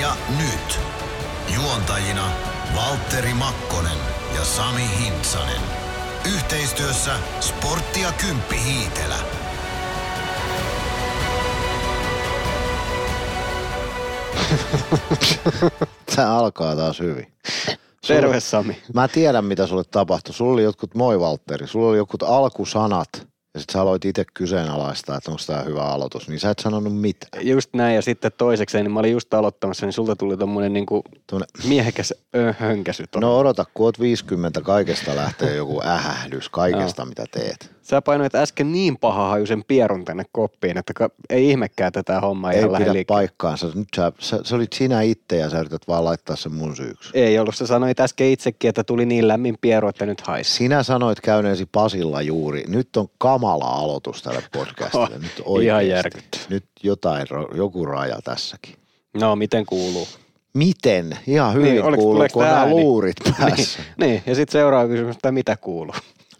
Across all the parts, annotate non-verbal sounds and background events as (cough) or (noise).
sarja nyt. Juontajina Valtteri Makkonen ja Sami Hintsanen. Yhteistyössä Sportti ja Kymppi Hiitelä. (laughs) Tämä alkaa taas hyvin. Terve Sami. Mä tiedän, mitä sulle tapahtui. Sulla oli jotkut, moi Valtteri, sulla oli jotkut alkusanat ja sitten sä aloit itse kyseenalaistaa, että onko tämä hyvä aloitus, niin sä et sanonut mitään. Just näin ja sitten toisekseen, niin mä olin just aloittamassa, niin sulta tuli tommonen niinku Tuonne- miehekäs hönkäsy. No odota, kun oot 50, kaikesta lähtee joku ähähdys, kaikesta mitä teet. Sä painoit äsken niin paha hajuisen pierun tänne koppiin, että ei ihmekään tätä hommaa Ei pidä liikkeelle. paikkaansa. Nyt sä, sä, sä, olit sinä itse ja sä yrität vaan laittaa sen mun syyksi. Ei ollut, sä sanoit äsken itsekin, että tuli niin lämmin pieru, että nyt haisi. Sinä sanoit käyneesi Pasilla juuri. Nyt on kamala aloitus tälle podcastille. Oh, Nyt ihan järkyttävää. Nyt jotain, joku raja tässäkin. No, miten kuuluu? Miten? Ihan hyvin Niin, (laughs) niin, oliko- kuuluu, kun nämä luurit päässä. Niin, ja sitten seuraava kysymys, että mitä kuuluu?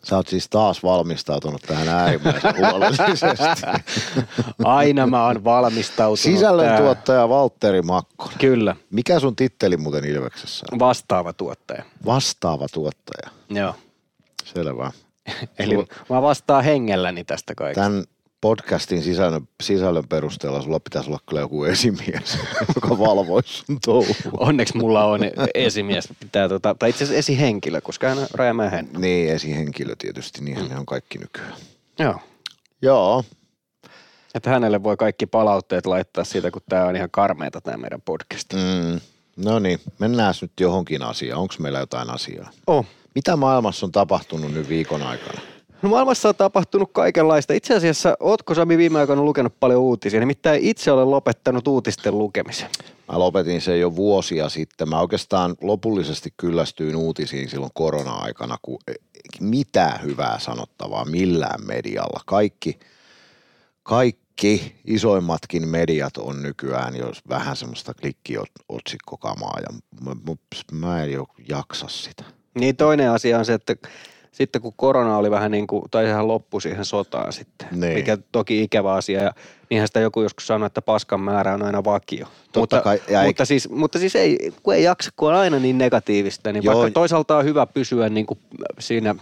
Sä oot siis taas valmistautunut tähän äärimmäisen (laughs) huolellisesti. Aina mä oon valmistautunut. Sisällön tähän. tuottaja Valtteri Makkonen. Kyllä, Mikä sun titteli muuten Ilveksessä vastaava tuottaja. Vastaava tuottaja. Joo. Selvä. Eli mä vastaan hengelläni tästä kaikesta. Tämän podcastin sisällön, sisällön perusteella sulla pitäisi olla kyllä joku esimies, (laughs) joka valvoisi sun touhua. Onneksi mulla on esimies, pitää tota, tai itse asiassa esihenkilö, koska hän on Rajamäen. Niin, esihenkilö tietysti, niinhän ne on kaikki nykyään. Joo. Joo, Että hänelle voi kaikki palautteet laittaa siitä, kun tämä on ihan karmeeta tämä meidän podcast. mm, no niin, mennään nyt johonkin asiaan. Onko meillä jotain asiaa? Oh. Mitä maailmassa on tapahtunut nyt viikon aikana? No maailmassa on tapahtunut kaikenlaista. Itse asiassa, ootko Sami viime aikoina lukenut paljon uutisia? Nimittäin itse olen lopettanut uutisten lukemisen. Mä lopetin sen jo vuosia sitten. Mä oikeastaan lopullisesti kyllästyin uutisiin silloin korona-aikana, kun ei mitään hyvää sanottavaa millään medialla. Kaikki, kaikki isoimmatkin mediat on nykyään jo vähän semmoista klikkiotsikkokamaa ja mä, mä- mä en jo jaksa sitä. Niin toinen asia on se, että sitten kun korona oli vähän niin kuin, tai sehän loppui siihen sotaan sitten, Niin. mikä toki ikävä asia. Ja niinhän sitä joku joskus sanoi, että paskan määrä on aina vakio. Totta mutta, kai, ja ei- mutta, siis, mutta siis ei, kun ei jaksa, kun on aina niin negatiivista, niin Joo. vaikka toisaalta on hyvä pysyä niin kuin siinä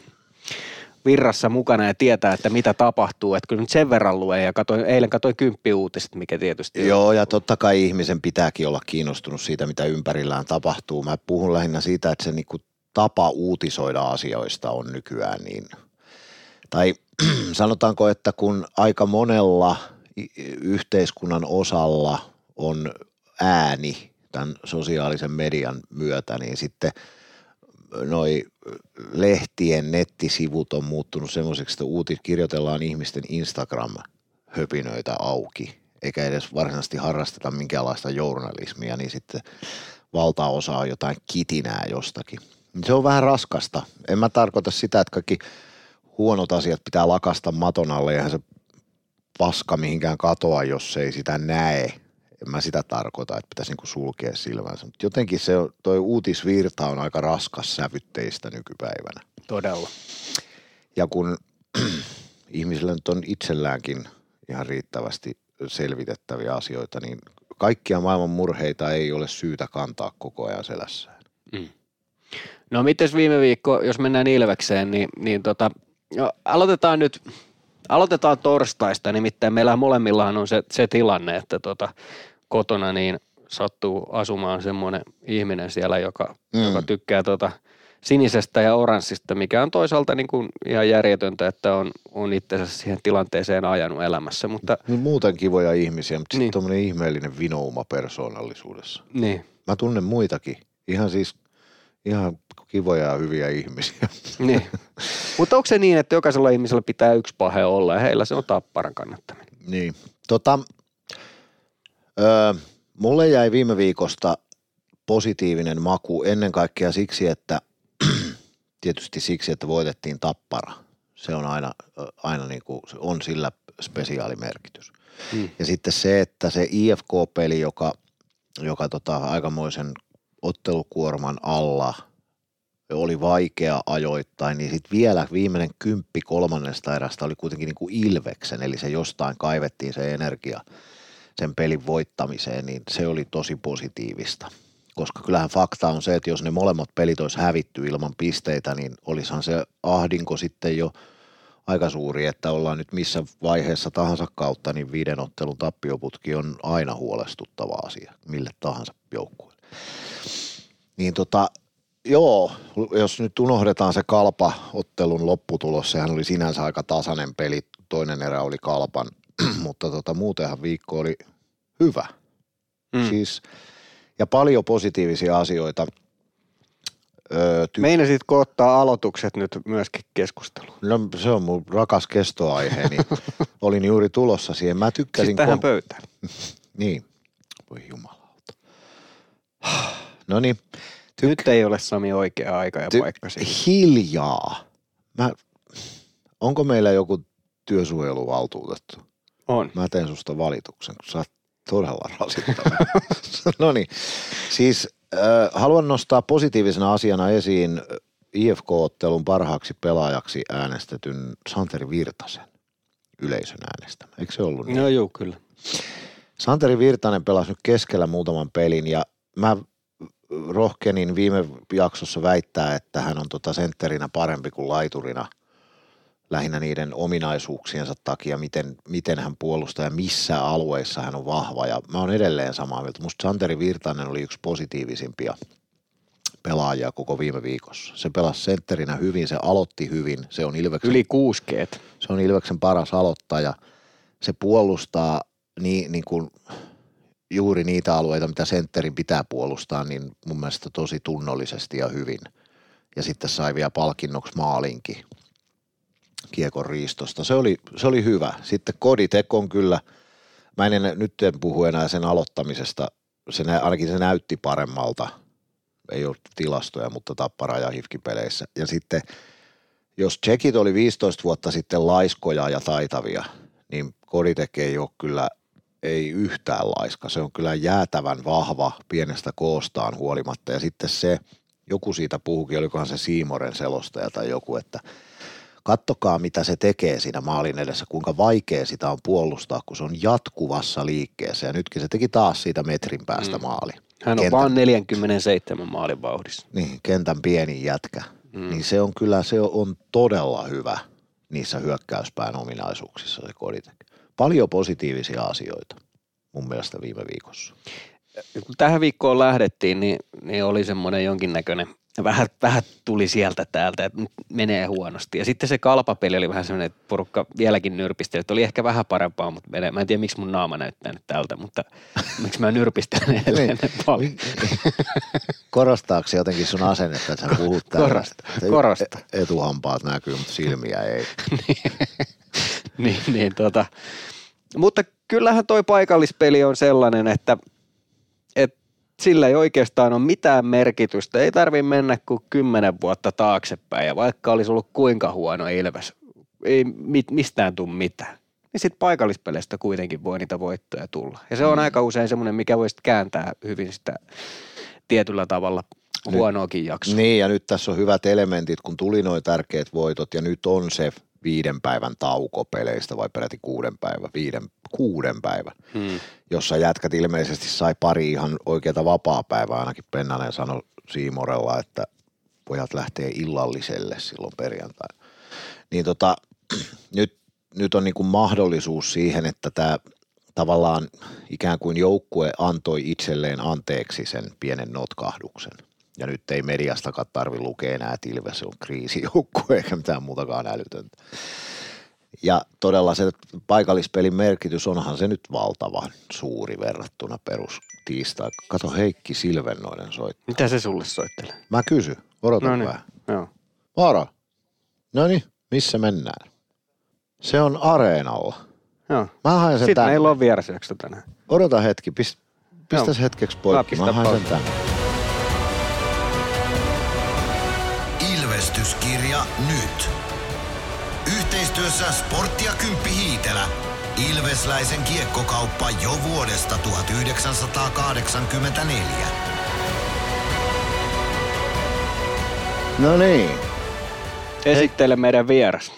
virrassa mukana ja tietää, että mitä tapahtuu. Että kyllä nyt sen verran luen ja katoin, eilen katsoin kymppiuutiset, mikä tietysti on. Joo, ja totta kai ihmisen pitääkin olla kiinnostunut siitä, mitä ympärillään tapahtuu. Mä puhun lähinnä siitä, että se niinku tapa uutisoida asioista on nykyään niin, tai (clears throat) sanotaanko, että kun aika monella yhteiskunnan osalla on ääni tämän sosiaalisen median myötä, niin sitten noi lehtien nettisivut on muuttunut semmoiseksi, että uutit kirjoitellaan ihmisten Instagram-höpinöitä auki, eikä edes varsinaisesti harrasteta minkäänlaista journalismia, niin sitten valtaosa on jotain kitinää jostakin. Se on vähän raskasta. En mä tarkoita sitä, että kaikki huonot asiat pitää lakasta maton alle, eihän se paska mihinkään katoa, jos ei sitä näe. En mä sitä tarkoita, että pitäisi niinku sulkea silmänsä. Mutta jotenkin se, toi uutisvirta on aika raskas sävytteistä nykypäivänä. Todella. Ja kun (clears throat) ihmisillä nyt on itselläänkin ihan riittävästi selvitettäviä asioita, niin kaikkia maailman murheita ei ole syytä kantaa koko ajan selässään. No mites viime viikko, jos mennään Ilvekseen, niin, niin tota, no, aloitetaan nyt, aloitetaan torstaista, nimittäin meillä molemmillahan on se, se tilanne, että tota, kotona niin sattuu asumaan semmoinen ihminen siellä, joka, Mm. joka tykkää tota, sinisestä ja oranssista, mikä on toisaalta niin kuin ihan järjetöntä, että on, on itsensä siihen tilanteeseen ajanut elämässä, mutta Niin muuten kivoja ihmisiä, mutta sitten Niin. tuommoinen ihmeellinen vinouma persoonallisuudessa. niin, Mä tunnen muitakin, ihan siis ihan kivoja ja hyviä ihmisiä. niin. mutta onko se niin, että jokaisella ihmisellä pitää yksi pahe olla ja heillä se on tapparan kannattaminen? Niin. Tota, öö, mulle jäi viime viikosta positiivinen maku ennen kaikkea siksi, että (clears throat) tietysti siksi, että voitettiin tappara. Se on aina, aina niin kuin, on sillä spesiaalimerkitys. Mm. Ja sitten se, että se IFK-peli, joka, joka tota, aikamoisen ottelukuorman alla oli vaikea ajoittain, niin sitten vielä viimeinen kymppi kolmannesta erästä oli kuitenkin niin kuin Ilveksen, eli se jostain kaivettiin se energia sen pelin voittamiseen, niin se oli tosi positiivista. Koska kyllähän fakta on se, että jos ne molemmat pelit olisi hävitty ilman pisteitä, niin olisihan se ahdinko sitten jo aika suuri, että ollaan nyt missä vaiheessa tahansa kautta, niin viiden ottelun tappioputki on aina huolestuttava asia mille tahansa joukkueelle. Niin tota, joo, jos nyt unohdetaan se kalpa-ottelun lopputulos, sehän oli sinänsä aika tasainen peli, toinen erä oli kalpan, (clears throat) mutta tota, muutenhan viikko oli hyvä. Mm. Siis, ja paljon positiivisia asioita. Öö, ty- Meinasitko ottaa aloitukset nyt myöskin keskusteluun? No se on mun rakas kestoaihe, niin (laughs) olin juuri tulossa siihen. Mä tykkäsin... Siis tähän kom- pöytään. (laughs) niin, voi jumalauta. No niin. Nyt ei ole Sami oikea aika ja ty- paikka siihen. Hiljaa. Mä, onko meillä joku työsuojeluvaltuutettu? On. Mä teen susta valituksen, kun sä oot todella rasittava. (laughs) no niin, siis äh, haluan nostaa positiivisena asiana esiin IFK-ottelun parhaaksi pelaajaksi äänestetyn Santeri Virtasen yleisön äänestämä. Eikö se ollut niin? No joo, kyllä. Santeri Virtanen pelasi nyt keskellä muutaman pelin ja mä rohkenin viime jaksossa väittää, että hän on tota sentterinä parempi kuin laiturina – lähinnä niiden ominaisuuksiensa takia, miten, miten hän puolustaa ja missä alueissa hän on vahva. Ja mä oon edelleen samaa mieltä. Musta Santeri Virtanen oli yksi positiivisimpia pelaajia koko viime viikossa. Se pelasi sentterinä hyvin, se aloitti hyvin. Se on Ilveksen, Yli kuuskeet. Se on Ilveksen paras aloittaja. Se puolustaa niin, niin kuin juuri niitä alueita, mitä sentterin pitää puolustaa, niin mun mielestä tosi tunnollisesti ja hyvin. Ja sitten sai vielä palkinnoksi maalinkin kiekon riistosta. Se oli, se oli hyvä. Sitten Koditek on kyllä, mä en enää, nyt en puhu enää sen aloittamisesta, se, ainakin se näytti paremmalta. Ei ole tilastoja, mutta tappara ja hifkipeleissä. Ja sitten jos tsekit oli 15 vuotta sitten laiskoja ja taitavia, niin Koditek ei ole kyllä ei yhtään laiska. Se on kyllä jäätävän vahva pienestä koostaan huolimatta. Ja sitten se, joku siitä puhukin, olikohan se Siimoren selostaja tai joku, että – kattokaa mitä se tekee siinä maalin edessä, kuinka vaikea sitä on puolustaa, kun se on jatkuvassa liikkeessä. Ja nytkin se teki taas siitä metrin päästä mm. maali. Hän on kentän, vaan 47 maalin vauhdissa. Niin, kentän pieni jätkä. Mm. Niin se on kyllä, se on todella hyvä niissä hyökkäyspään ominaisuuksissa se Koditek. Paljon positiivisia asioita mun mielestä viime viikossa. Kun tähän viikkoon lähdettiin, niin, niin oli semmoinen jonkinnäköinen vähän, vähän tuli sieltä täältä, että menee huonosti. Ja sitten se kalpapeli oli vähän semmoinen, että porukka vieläkin nyrpisteli, että oli ehkä vähän parempaa, mutta menee. mä en tiedä miksi mun naama näyttää nyt tältä, mutta (laughs) miksi mä nyrpistelen edelleen niin. paljon. Korostaako se jotenkin sun asennetta, että sä puhut Korosta. Korosta. Etuhampaat näkyy, mutta silmiä ei. (laughs) niin, (laughs) niin, tota. Mutta kyllähän toi paikallispeli on sellainen, että sillä ei oikeastaan ole mitään merkitystä. Ei tarvi mennä kuin kymmenen vuotta taaksepäin ja vaikka olisi ollut kuinka huono Ilves, ei mistään tule mitään. Niin sitten paikallispeleistä kuitenkin voi niitä voittoja tulla. Ja se on mm. aika usein semmoinen, mikä voisi kääntää hyvin sitä tietyllä tavalla huonoakin jaksoa. Niin ja nyt tässä on hyvät elementit, kun tuli noin tärkeät voitot ja nyt on se viiden päivän tauko peleistä vai peräti kuuden päivän, viiden, kuuden päivän, hmm. jossa jätkät ilmeisesti sai pari ihan oikeata vapaa-päivää, ainakin Pennanen sanoi Siimorella, että pojat lähtee illalliselle silloin perjantaina. Niin tota, (clears throat) nyt, nyt on niinku mahdollisuus siihen, että tämä tavallaan ikään kuin joukkue antoi itselleen anteeksi sen pienen notkahduksen. Ja nyt ei mediastakaan tarvi lukea enää, että Ilves on kriisijoukkue (laughs) eikä mitään muutakaan älytöntä. Ja todella se paikallispelin merkitys onhan se nyt valtavan suuri verrattuna perus tiistai. Kato Heikki Silvennoinen soittaa. Mitä se sulle soittelee? Mä kysyn. Odotan no niin, vähän. Joo. Moro. No niin, missä mennään? Se on areenalla. Joo. Mä haen sen Sitten tänne. meillä on vierasjakso tänään. Odota hetki, pist, pistäs hetkeksi poikki. Mä, Mä haen sen tänne. Nyt. Yhteistyössä Sportti ja Kymppi Hiitelä. Ilvesläisen kiekkokauppa jo vuodesta 1984. No niin. Esittele meidän vieras.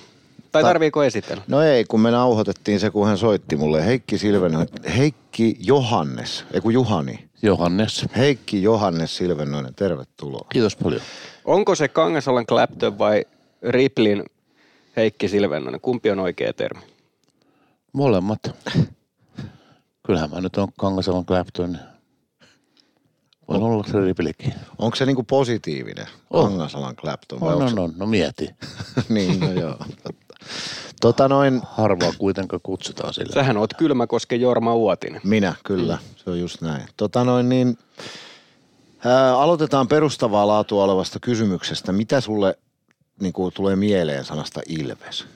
Tai tarviiko esitellä? No ei, kun me nauhoitettiin se, kun hän soitti mulle. Heikki Silvenoinen, Heikki Johannes, ei kun Juhani. Johannes. Heikki Johannes Silvenoinen, tervetuloa. Kiitos paljon. Onko se Kangasalan Clapton vai Riplin Heikki Silvennonen? Kumpi on oikea termi? Molemmat. Kyllähän mä nyt on Kangasalan Clapton. Voin olla se riplikin. Onko se niinku positiivinen? On. Kangasalan Clapton vai On, onko on, on. No mieti. (laughs) niin, no joo. Tota noin, Harvaa kuitenkaan kutsutaan sillä. Sähän oot Kylmäkosken Jorma Uotinen. minä kyllä, se on just näin. Tota noin niin, ää, aloitetaan perustavaa laatua olevasta kysymyksestä. Mitä sulle niinku, tulee mieleen sanasta Ilves?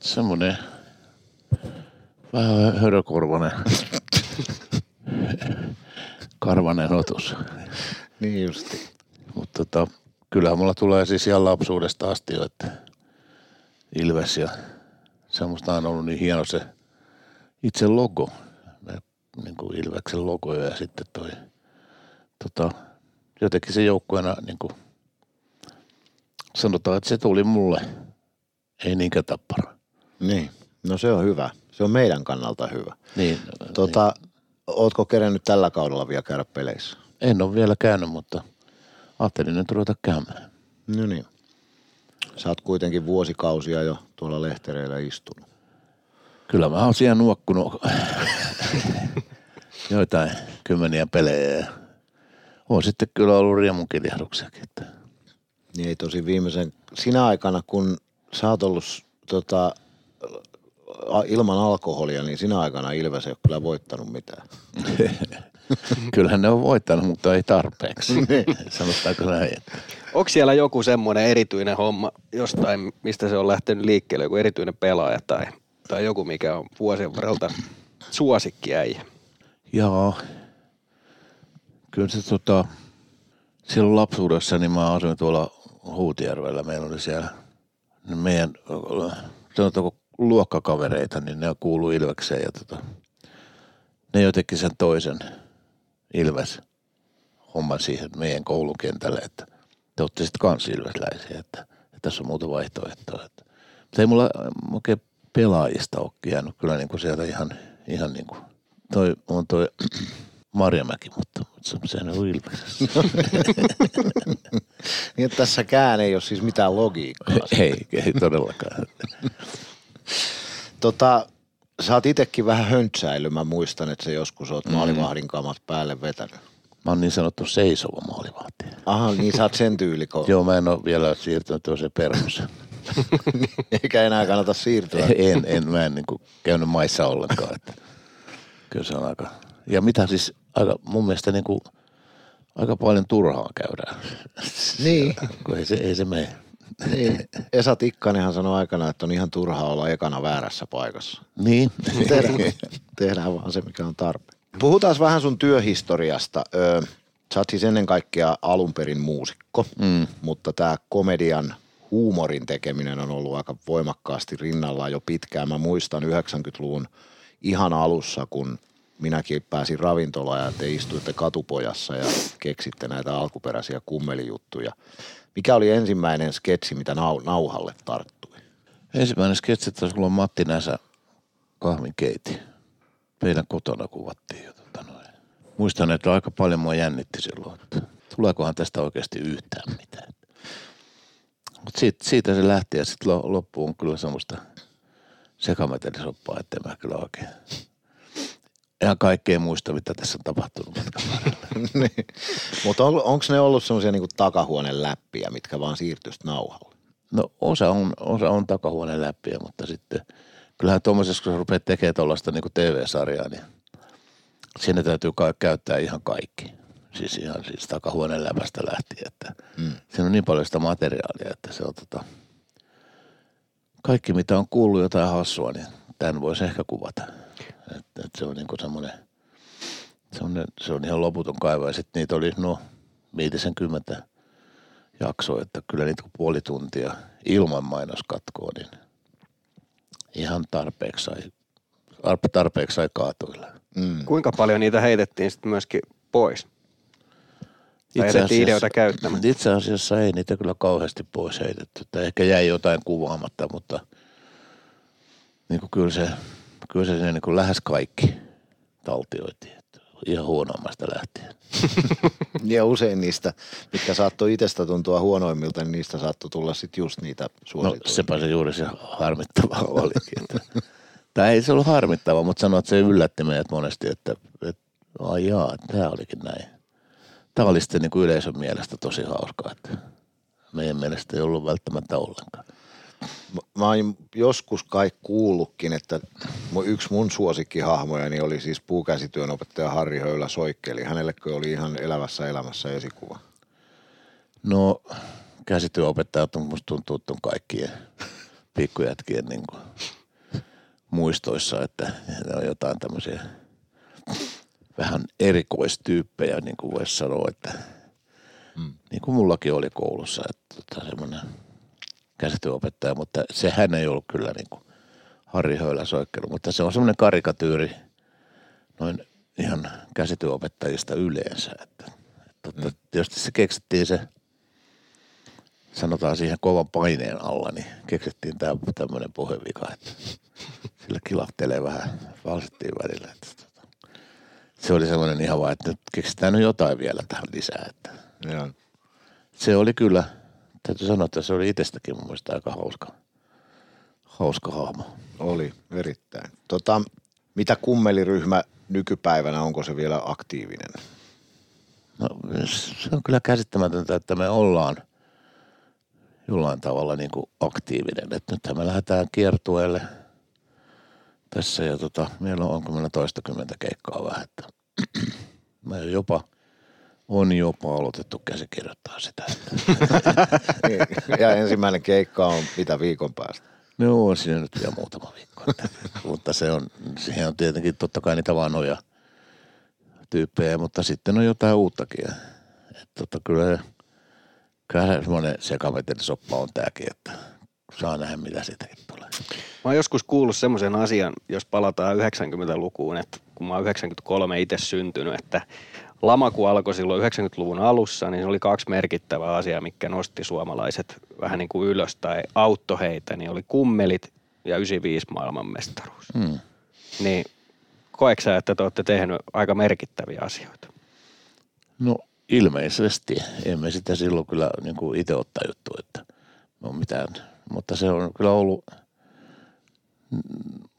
Semmoinen vähän hörökorvanen. (laughs) Karvanen otus. Niin justi. Mutta tota, kyllähän mulla tulee siis ihan lapsuudesta asti jo, että Ilves ja semmoista on ollut niin hieno se itse logo. Niin kuin Ilveksen logo ja sitten toi tota, jotenkin se joukkueena niin kuin, sanotaan, että se tuli mulle, ei niinkään tappara. Niin, no se on hyvä. Se on meidän kannalta hyvä. Niin, Tota, ootko kerennyt tällä kaudella vielä käydä peleissä? niin. en ole vielä käynyt, mutta ajattelin nyt ruveta käymään. No niin. Sä oot kuitenkin vuosikausia jo tuolla lehtereillä istunut. Kyllä mä oon siellä nuokkunut joitain kymmeniä pelejä ja on sitten kyllä ollut riemunkiljahduksiakin. Että Niin ei tosi viimeisen, sinä aikana kun sä oot ollut tota, ilman alkoholia, niin sinä aikana Ilves ei ole kyllä voittanut mitään. (laughs) kyllähän ne on voittanut, mutta ei tarpeeksi. (laughs) Sanotaanko näin. Onko siellä joku semmoinen erityinen homma jostain, mistä se on lähtenyt liikkeelle, joku erityinen pelaaja tai, tai joku, mikä on vuosien varrelta suosikkiäijä? Joo. Kyllä se tota, silloin lapsuudessa, niin mä asuin tuolla Huutijärvellä. Meillä oli siellä ne meidän, sanotaanko luokkakavereita, niin ne kuuluu Ilvekseen ja tota, ne jotenkin sen toisen Ilves homman siihen meidän koulun kentälle, että te olette sitten kans Ilvesläisiä, että, että tässä on muuta vaihtoehtoa. Että. Mutta ei mulla oikein pelaajista ole jäänyt kyllä niin kuin sieltä ihan, ihan niin kuin, toi on toi Marjamäki, mutta, mutta se, sehän on Ilveksessä. (laughs) Niin että tässäkään ei ole siis mitään logiikkaa. ei, ei todellakaan. (laughs) Tota, sä oot itekin vähän höntsäily. Mä muistan, että se joskus oot maalivahdin kamat päälle vetänyt. Mä oon niin sanottu seisova maalivahti. Aha, niin sä oot sen tyylikoon. (laughs) Joo, mä en ole vielä siirtynyt toiseen perhosen. Eikä enää kannata siirtyä. en, en, mä en niin kuin käynyt maissa ollenkaan. Että kyllä se on aika, ja mitä siis aika, mun mielestä niin kuin, aika paljon turhaa käydään. Niin. (laughs) Kun ei se, ei se mene. niin. Esa Tikkanenhan sanoi aikana, että on ihan turhaa olla ekana väärässä paikassa. Niin. Tehdään, tehdään vaan se, mikä on tarpeen. Puhutaan vähän sun työhistoriasta. Öö, sä oot siis ennen kaikkea alun perin muusikko, Mm. mutta tämä komedian huumorin tekeminen on ollut aika voimakkaasti rinnallaan jo pitkään. Mä muistan 90-luvun ihan alussa, kun minäkin pääsin ravintolaan ja te istuitte katupojassa ja keksitte näitä alkuperäisiä kummelijuttuja. Mikä oli ensimmäinen sketsi, mitä nau- nauhalle tarttui? Ensimmäinen sketsi taisi olla Matti Näsä kahvinkeiti. Meidän kotona kuvattiin. Ja tota noin. Muistan, että aika paljon mua jännitti silloin, että tuleekohan tästä oikeasti yhtään mitään. Mutta siitä, siitä, se lähti ja sitten loppuun kyllä semmoista sekametelisoppaa, että mä kyllä oikein ihan kaikkea muista, mitä tässä on tapahtunut matkan. (laughs) Niin. Mutta on, onko ne ollut semmoisia niinku takahuoneen läppiä, mitkä vaan siirtyy sit nauhalle? No osa on, osa on takahuoneen läppiä, mutta sitten kyllähän tuommoisessa, kun sä rupeat tekemään tuollaista niin TV-sarjaa, niin siinä täytyy ka- käyttää ihan kaikki. Siis ihan siis takahuoneen läpästä lähtien, että mm. siinä on niin paljon sitä materiaalia, että se on tota, kaikki mitä on kuullut jotain hassua, niin tämän voisi ehkä kuvata. Että, että se on niinku semmoinen, semmoinen, se on ihan loputon kaiva ja sitten niitä oli no viitisen kymmentä jaksoa, että kyllä niitä kun puoli tuntia ilman mainoskatkoa, niin ihan tarpeeksi sai, tarpeeksi sai kaatuilla. Mm. Kuinka paljon niitä heitettiin sitten myöskin pois? Tai jätettiin ideoita käyttämään. Itse asiassa ei niitä kyllä kauheasti pois heitetty. Tai ehkä jäi jotain kuvaamatta, mutta niin kuin kyllä se, kyllä se niin kuin lähes kaikki taltioitiin. Ihan huonoimmasta lähtien. (laughs) Ja usein niistä, mitkä saattoi itsestä tuntua huonoimmilta, niin niistä saattoi tulla sitten just niitä No suosituja. sepä se juuri se harmittava olikin. Että. (laughs) Tai ei se ollut harmittava, mutta sanoin, että se yllätti meidät monesti, että, että ai jaa, tämä olikin näin. Tämä oli sitten niin kuin yleisön mielestä tosi hauskaa, että meidän mielestä ei ollut välttämättä ollenkaan. Mä oon joskus kai kuullutkin, että yksi mun suosikkihahmojani oli siis puukäsityön opettaja Harri Höylä Soikkeli. Hänellekö oli ihan elävässä elämässä esikuva? No käsityöopettajat on musta tuntuu, että on kaikkien pikkujätkien niin kuin muistoissa, että ne on jotain tämmöisiä vähän erikoistyyppejä, niin kuin voisi sanoa, että mm. niin kuin mullakin oli koulussa, että tota, semmoinen käsityöopettaja, mutta sehän ei ollut kyllä niin kuin Harri Höylä soikkelu, mutta se on semmoinen karikatyyri noin ihan käsityöopettajista yleensä, että, että mm. tietysti se keksittiin se sanotaan siihen kovan paineen alla, niin keksittiin tämä tämmöinen puhevika, että sillä kilahtelee vähän falsettiin välillä. Että, tota, se oli semmoinen ihan vaan, että nyt keksitään nyt jotain vielä tähän lisää. Että Joo. se oli kyllä, täytyy sanoa, että se oli itsestäkin mun mielestä aika hauska, hauska hahmo. Oli, erittäin. Tota, mitä kummeliryhmä nykypäivänä, onko se vielä aktiivinen? No se on kyllä käsittämätöntä, että me ollaan jollain tavalla niin kuin aktiivinen. Että nythän me lähdetään kiertueelle tässä ja tota, meillä on, onko meillä toistakymmentä keikkaa vähän. Että me jopa, on jopa aloitettu käsikirjoittaa sitä. Että (laughs) ja ensimmäinen keikka on mitä viikon päästä? no on siinä nyt vielä muutama viikko. Että, mutta se on, siihen on tietenkin totta kai niitä vanhoja tyyppejä, mutta sitten on jotain uuttakin. Ja, et tota, kyllä, kyllä se semmoinen sekametelisoppa on tämäkin, että saa nähdä mitä siitäkin tulee. Mä oon joskus kuullut semmoisen asian, jos palataan 90-lukuun, että kun mä oon 93 itse syntynyt, että lama kun alkoi silloin 90-luvun alussa, niin se oli kaksi merkittävää asiaa, mikä nosti suomalaiset vähän niin kuin ylös tai auttoi heitä, niin oli kummelit ja 95 maailmanmestaruus. Hmm. Niin koeksä, sä, että te olette tehnyt aika merkittäviä asioita? No ilmeisesti. Emme sitä silloin kyllä niin kuin itse ottaa juttu, että no mitään. Mutta se on kyllä ollut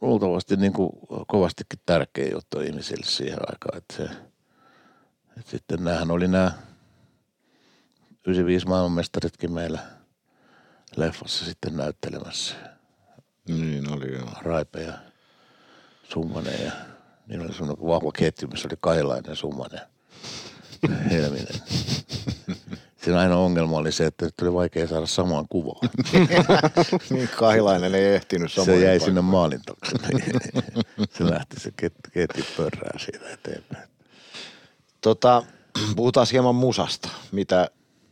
luultavasti niin kuin kovastikin tärkeä juttu ihmisille siihen aikaan. Että se, että sitten näähän oli nämä 95 maailmanmestaritkin meillä leffassa sitten näyttelemässä. Niin oli joo. Raipe ja Summanen ja niillä oli semmoinen vahva ketju, missä oli Kailainen, Summanen, Helminen. Siinä aina ongelma oli se, että nyt oli vaikea saada samaan kuvaan. (laughs) niin Kailainen ei ehtinyt Se samoin jäi paikkoihin. sinne maalin taakse. se lähti se ket- ketju pörrää siitä eteenpäin. Tota, (clears throat) puhutaan hieman musasta. Mitä,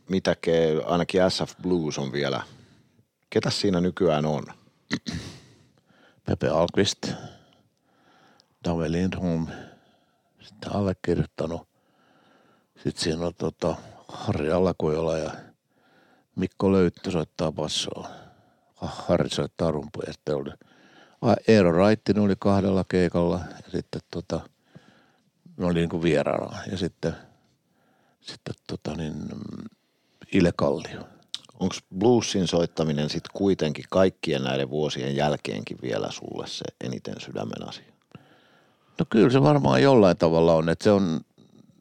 mitä ke, ainakin SF Blues on vielä. Ketä siinä nykyään on? (clears throat) Pepe Alqvist, Dave Lindholm, sitten allekirjoittanut. Sitten siinä on tota, Harri Allakojola ja Mikko Löyttö soittaa bassoa. Harri soittaa rumpuja. Ja sitten oli Ah, Eero Raittinen oli kahdella keikalla ja sitten tota, ne oli niinku vieraana. Ja sitten, sitten tota niin, Ile Kallio. Onko bluesin soittaminen sitten kuitenkin kaikkien näiden vuosien jälkeenkin vielä sulle se eniten sydämen asia? No kyllä se varmaan jollain tavalla on, että se on,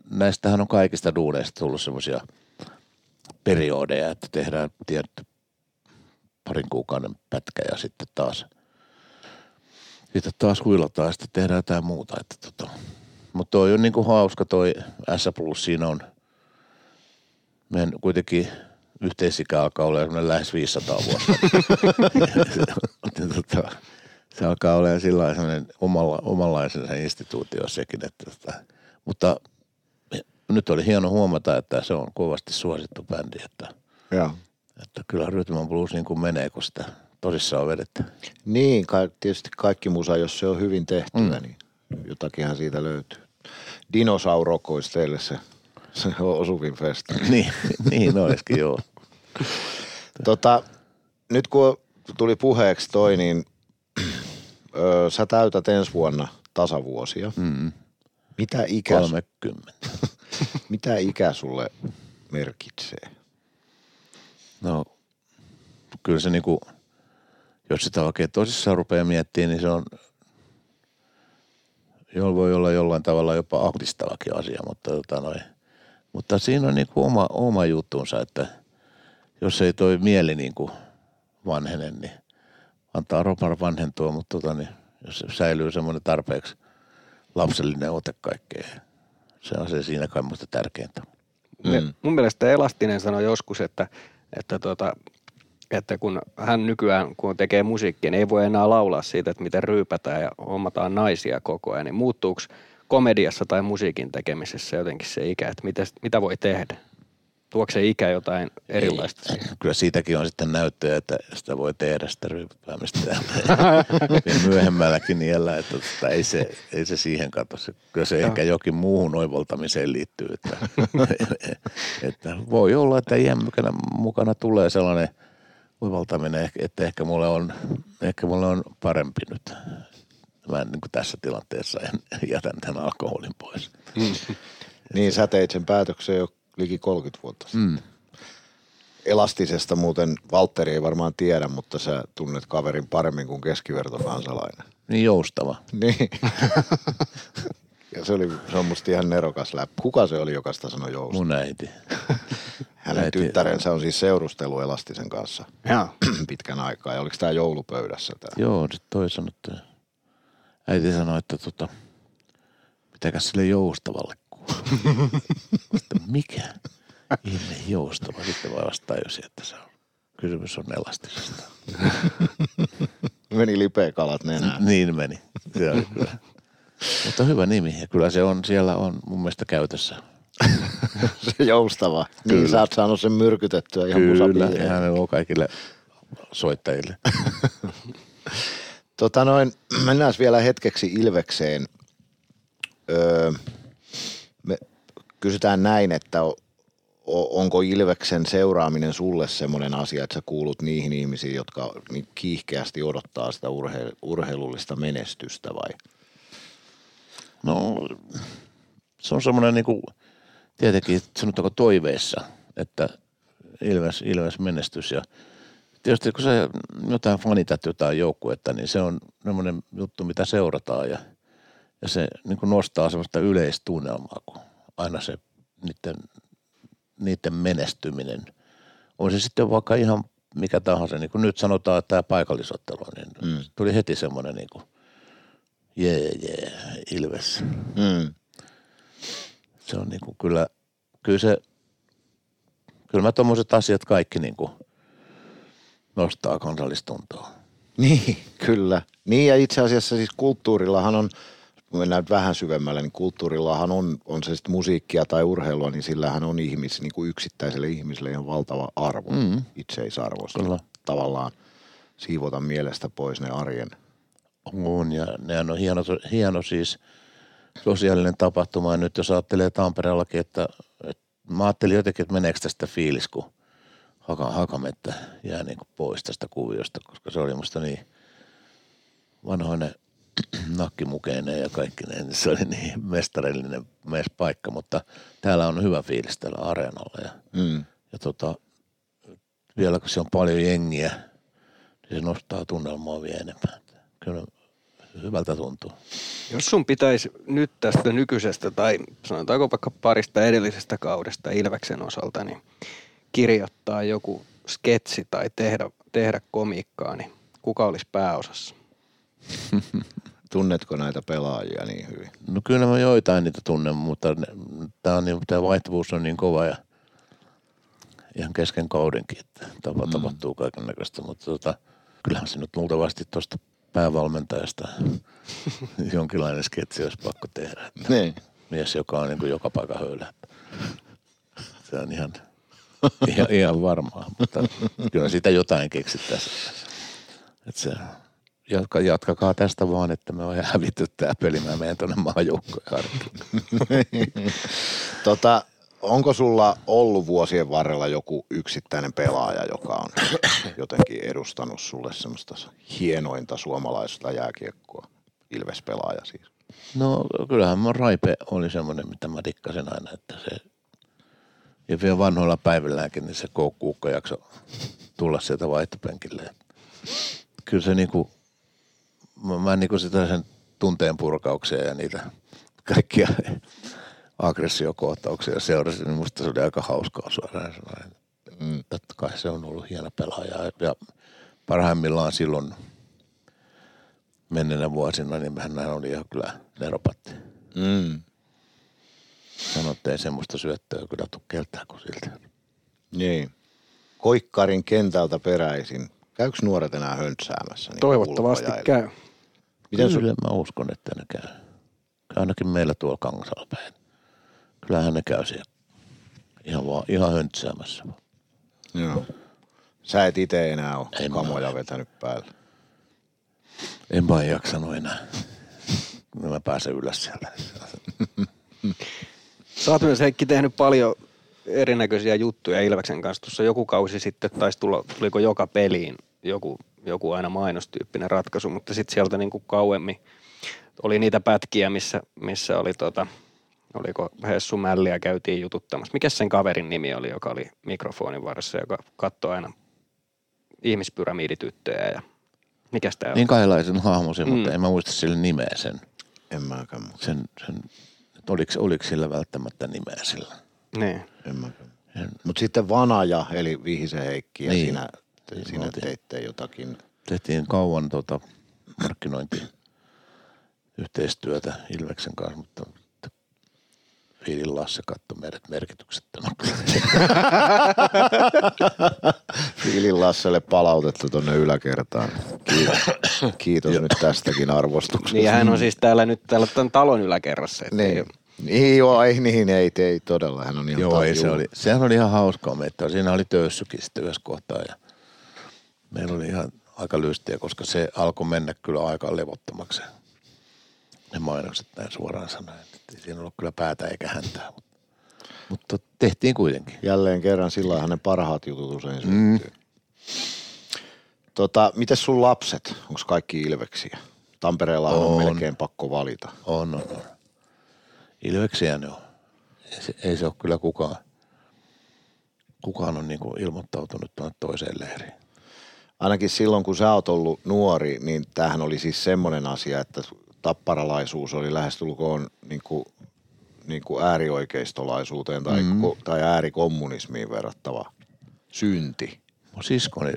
näistähän on kaikista duuneista tullut semmoisia periodeja, että tehdään tietty parin kuukauden pätkä ja sitten taas, sitten taas huilataan ja sitten tehdään jotain muuta. Että tota. Mutta toi on niinku hauska toi S Plus, siinä on, meidän kuitenkin yhteisikä alkaa olla lähes 500 vuotta. (laughs) Ja tota, se alkaa olla sillä semmoinen omalla, omanlaisensa instituutio sekin. Että, tota, mutta nyt oli hieno huomata, että se on kovasti suosittu bändi, että, Joo. että kyllä Rhythm and Blues niin kuin menee, kun sitä tosissaan vedettä. Niin, ka- tietysti kaikki musa, jos se on hyvin tehtyä, mm. niin jotakinhan siitä löytyy. Dinosauroko olisi teille se Se on osuvin festa. (laughs) niin, niin olisikin joo. Tota, nyt kun tuli puheeksi toi, niin öö, sä täytät ensi vuonna tasavuosia. Mm, Mitä ikä, 30. (laughs) mitä ikä sulle merkitsee? No, kyllä se niinku, jos sitä oikein tosissaan rupeaa miettimään, niin se on, jolla voi olla jollain tavalla jopa ahdistavakin asia, mutta, tota noin, mutta siinä on niinku oma, oma juttunsa, että jos ei toi mieli niinku vanhene, niin antaa ropan vanhentua, mutta tota, niin, jos se säilyy semmoinen tarpeeksi lapsellinen ote kaikkeen, se on se siinä kai musta tärkeintä. Mm. Mun mielestä Elastinen sanoi joskus, että, että, tota, että kun hän nykyään, kun tekee musiikkia, niin ei voi enää laulaa siitä, että miten ryypätään ja hommataan naisia koko ajan. Niin muuttuuko komediassa tai musiikin tekemisessä jotenkin se ikä, että mitä, mitä voi tehdä? Tuoko se ikä jotain erilaista? siihen? Kyllä siitäkin on sitten näyttöjä, että sitä voi tehdä sitä ryyppäämistä (laughs) myöhemmälläkin iällä, että tota, ei, se, ei se siihen katso. Kyllä se ehkä jokin muuhun oivaltamiseen liittyy. Että, (laughs) että voi olla, että iän mukana, mukana tulee sellainen oivaltaminen, että ehkä mulle on, ehkä mulle on parempi nyt. Mä niin kuin tässä tilanteessa en (laughs) jätän tämän alkoholin pois. Niin sä teit sen päätöksen jo liki 30 vuotta sitten. Mm. Elastisesta muuten Valtteri ei varmaan tiedä, mutta sä tunnet kaverin paremmin kuin keskivertokansalainen. Niin joustava. Niin. (laughs) ja se, oli, se on musta ihan nerokas läppä. Kuka se oli, joka sitä sanoi jousta? Mun äiti. (laughs) Hänen äiti. tyttärensä on siis seurustelu Elastisen kanssa Joo. (clears throat) pitkän aikaa. Ja oliko tämä joulupöydässä tämä? Joo, sit toi sanoi, että äiti sanoi, että tota, mitäkäs sille joustavalle kuuluu. (laughs) Mikä? Ihme joustava. Sitten vaan vasta tajusin, että se on, kysymys on elastisesta. (laughs) Meni lipeä kalat nenään. Niin meni. Se oli kyllä. (laughs) Mutta hyvä nimi ja kyllä se on, siellä on mun mielestä käytössä. (laughs) se joustava. Niin Kyllä. sä oot saanut sen myrkytettyä ihan Kyllä, hän on kaikille soittajille. (laughs) Tota noin, mennään vielä hetkeksi Ilvekseen. Öö, me kysytään näin, että onko Ilveksen seuraaminen sulle semmoinen asia, että sä kuulut niihin ihmisiin, jotka niin kiihkeästi odottaa sitä urhe- urheilullista menestystä vai? No, se on semmoinen niinku, tietenkin sanotaanko toiveessa, että Ilves, Ilves menestys ja tietysti kun sä jotain fanitat jotain joukkuetta, niin se on semmoinen juttu, mitä seurataan ja, ja se niin kuin nostaa semmoista yleistunnelmaa, kun aina se niiden, niiden menestyminen. On se sitten vaikka ihan mikä tahansa, niin kuin nyt sanotaan, että tämä paikallisottelu, niin mm. tuli heti semmoinen niin kuin, jee, jee, Ilves. Mm. Se on niin kuin kyllä, kyllä se, kyllä mä tommoset asiat kaikki niin kuin nostaa kansallistuntoa. Niin, kyllä. Niin ja itse asiassa siis kulttuurillahan on, kun mennään nyt vähän syvemmälle, niin kulttuurillahan on, on se sitten musiikkia tai urheilua, niin sillähän on ihmis, niin kuin yksittäiselle ihmiselle ihan valtava arvo, mm. itseisarvosta. Kyllä. Tavallaan siivota mielestä pois ne arjen. On ja nehän on hieno, hieno siis sosiaalinen tapahtuma. Ja nyt jos ajattelee Tampereellakin, että, että mä ajattelin jotenkin, että meneekö tästä fiilis, kun haka, hakamettä jää niin kuin pois tästä kuviosta, koska se oli musta niin vanhoinen nakkimukeinen ja kaikki ne, niin se oli niin mestarillinen mes paikka, mutta täällä on hyvä fiilis täällä areenalla ja, Mm. ja tota, vielä kun se on paljon jengiä, niin se nostaa tunnelmaa vielä enemmän. Kyllä hyvältä tuntuu. Jos sun pitäisi nyt tästä nykyisestä tai sanotaanko vaikka parista edellisestä kaudesta Ilveksen osalta, niin kirjoittaa joku sketsi tai tehdä, tehdä komiikkaa, niin kuka olisi pääosassa? (laughs) Tunnetko näitä pelaajia niin hyvin? No kyllä mä joitain niitä tunnen, mutta tämä on niin, tää vaihtuvuus on niin kova ja ihan kesken kaudenkin, että tapa, mm. tapahtuu kaiken näköistä, mutta tota, kyllähän se nyt luultavasti tuosta päävalmentajasta (laughs) jonkinlainen sketsi olisi pakko tehdä. Että Niin. mies, joka on niin kuin joka paikan höylä. Se on ihan, (laughs) ihan, ihan varmaa, mutta kyllä siitä jotain keksittäisiin. Että se, jatka, jatkakaa tästä vaan, että me on hävitty tämä peli. Mä menen tuonne maajoukkojen harkkiin. (laughs) tota, onko sulla ollut vuosien varrella joku yksittäinen pelaaja, joka on jotenkin edustanut sulle semmoista hienointa suomalaista jääkiekkoa? Ilves-pelaaja siis. No kyllähän mä Raipe oli semmoinen, mitä mä dikkasin aina, että se ja vielä vanhoilla päivälläänkin, niin se koukkuukka jakso tulla sieltä vaihtopenkille. Kyllä se niinku, mä, mä niinku sitä sen tunteen purkauksia ja niitä kaikkia aggressiokohtauksia seurasin, niin musta se oli aika hauskaa suoraan sanoen. Mm. Totta kai se on ollut hieno pelaaja ja parhaimmillaan silloin menneenä vuosina, niin hän oli ihan kyllä neropatti. Mm. Sanotte, ei semmoista syöttöä kyllä tule keltää kuin siltä. Niin. Koikkarin kentältä peräisin. Käykö nuoret enää höntsäämässä? Niin Toivottavasti käy. Miten Kyllä sun... mä uskon, että ne käy. Ainakin meillä tuolla Kangasalla päin. Kyllähän ne käy siellä ihan, vaan, ihan höntsäämässä. Joo. Sä et itse enää ole en kamoja mä... vetänyt päälle. En mä jaksanut enää. Mä pääsen ylös sieltä. Sä oot myös Heikki tehnyt paljon erinäköisiä juttuja Ilveksen kanssa. Tuossa joku kausi sitten taisi tulla, tuliko joka peliin joku, joku aina mainostyyppinen ratkaisu, mutta sitten sieltä niin kuin kauemmin oli niitä pätkiä, missä, missä oli tota, oliko Hessu Mälliä käytiin jututtamassa. Mikä sen kaverin nimi oli, joka oli mikrofonin varressa, joka katsoi aina ihmispyramidityttöjä ja mikä sitä Niin kailaisen hahmosi, mm. mutta en mä muista sille nimeä sen. En mäkään. Sen, sen oliko, oliko sillä välttämättä nimeä sillä? Niin. En mä Mutta sitten Vanaja, eli Vihisen Heikki, ja niin. sinä, te, sinä teitte jotakin. Tehtiin kauan tota, markkinointi yhteistyötä Ilveksen kanssa, mutta Fiilin Lasse katsoi meidät merkityksettömäksi. Fiilin Lasselle palautettu tuonne yläkertaan. Kiitos, kiitos nyt tästäkin arvostuksesta. Niin hän on siis täällä nyt täällä tämän talon yläkerrassa. Niin. Ei, niin joo, ei niin, ei, ei todella. Hän on ihan Joo, ei, se oli, sehän oli ihan hauskaa meitä. Siinä oli töyssykin sitten yhdessä kohtaa ja meillä oli ihan aika lystiä, koska se alkoi mennä kyllä aika levottomaksi. Ne mainokset näin suoraan sanoen. Ei siinä ollut kyllä päätä eikä häntää, mutta, mutta tehtiin kuitenkin. Jälleen kerran sillä ne parhaat jutut usein mm. Tota, miten sun lapset? Onko kaikki ilveksiä? Tampereella on, on melkein pakko valita. On, on, on. Ilveksiä ne on. Ei se, ei se ole kyllä kukaan, kukaan on niin ilmoittautunut tuonne toiseen leiriin. Ainakin silloin, kun sä oot ollut nuori, niin tämähän oli siis semmoinen asia, että tapparalaisuus oli lähestulkoon niin kuin, niin kuin äärioikeistolaisuuteen tai, mm. ko, tai äärikommunismiin verrattava synti. Mun siskoni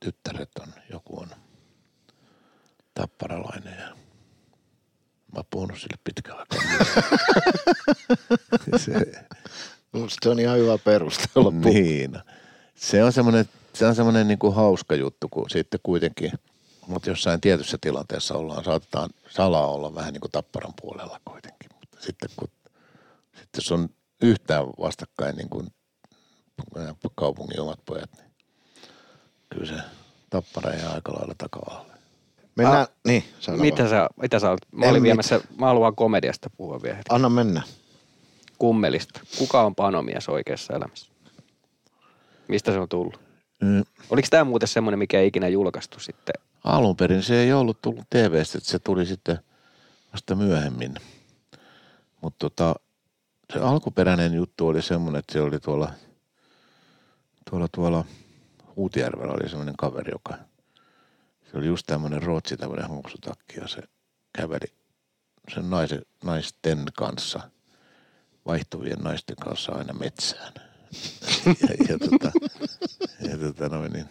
tyttäret on, joku on tapparalainen ja mä oon puhunut sille pitkällä (laughs) se, se on ihan hyvä perustella. Niin. Se on semmoinen, se on semmoinen niin kuin hauska juttu, kun sitten kuitenkin – mutta jossain tietyssä tilanteessa ollaan, saatetaan salaa olla vähän niin kuin tapparan puolella kuitenkin. Mutta sitten kun sitten jos on yhtään vastakkain niin kuin kaupungin omat pojat, niin kyllä se tappara ei aika lailla taka Mennään, ah, niin, sano mitä sä, mitä sä olet? Mä olin viemässä, mä haluan komediasta puhua vielä. Anna mennä. Kummelista. Kuka on panomies oikeassa elämässä? Mistä se on tullut? Mm. Oliko tämä muuten semmoinen, mikä ei ikinä julkaistu sitten Alun perin se ei ollut tullut TVstä, että se tuli sitten vasta myöhemmin. Mutta tota, se alkuperäinen juttu oli semmoinen, että se oli tuolla, tuolla, tuolla Uutijärvellä oli semmoinen kaveri, joka se oli just tämmöinen ruotsi, tämmöinen housutakki ja se käveli sen naisen, naisten kanssa, vaihtuvien naisten kanssa aina metsään. (laughs) ja, ja, tota, ja tota noin, niin,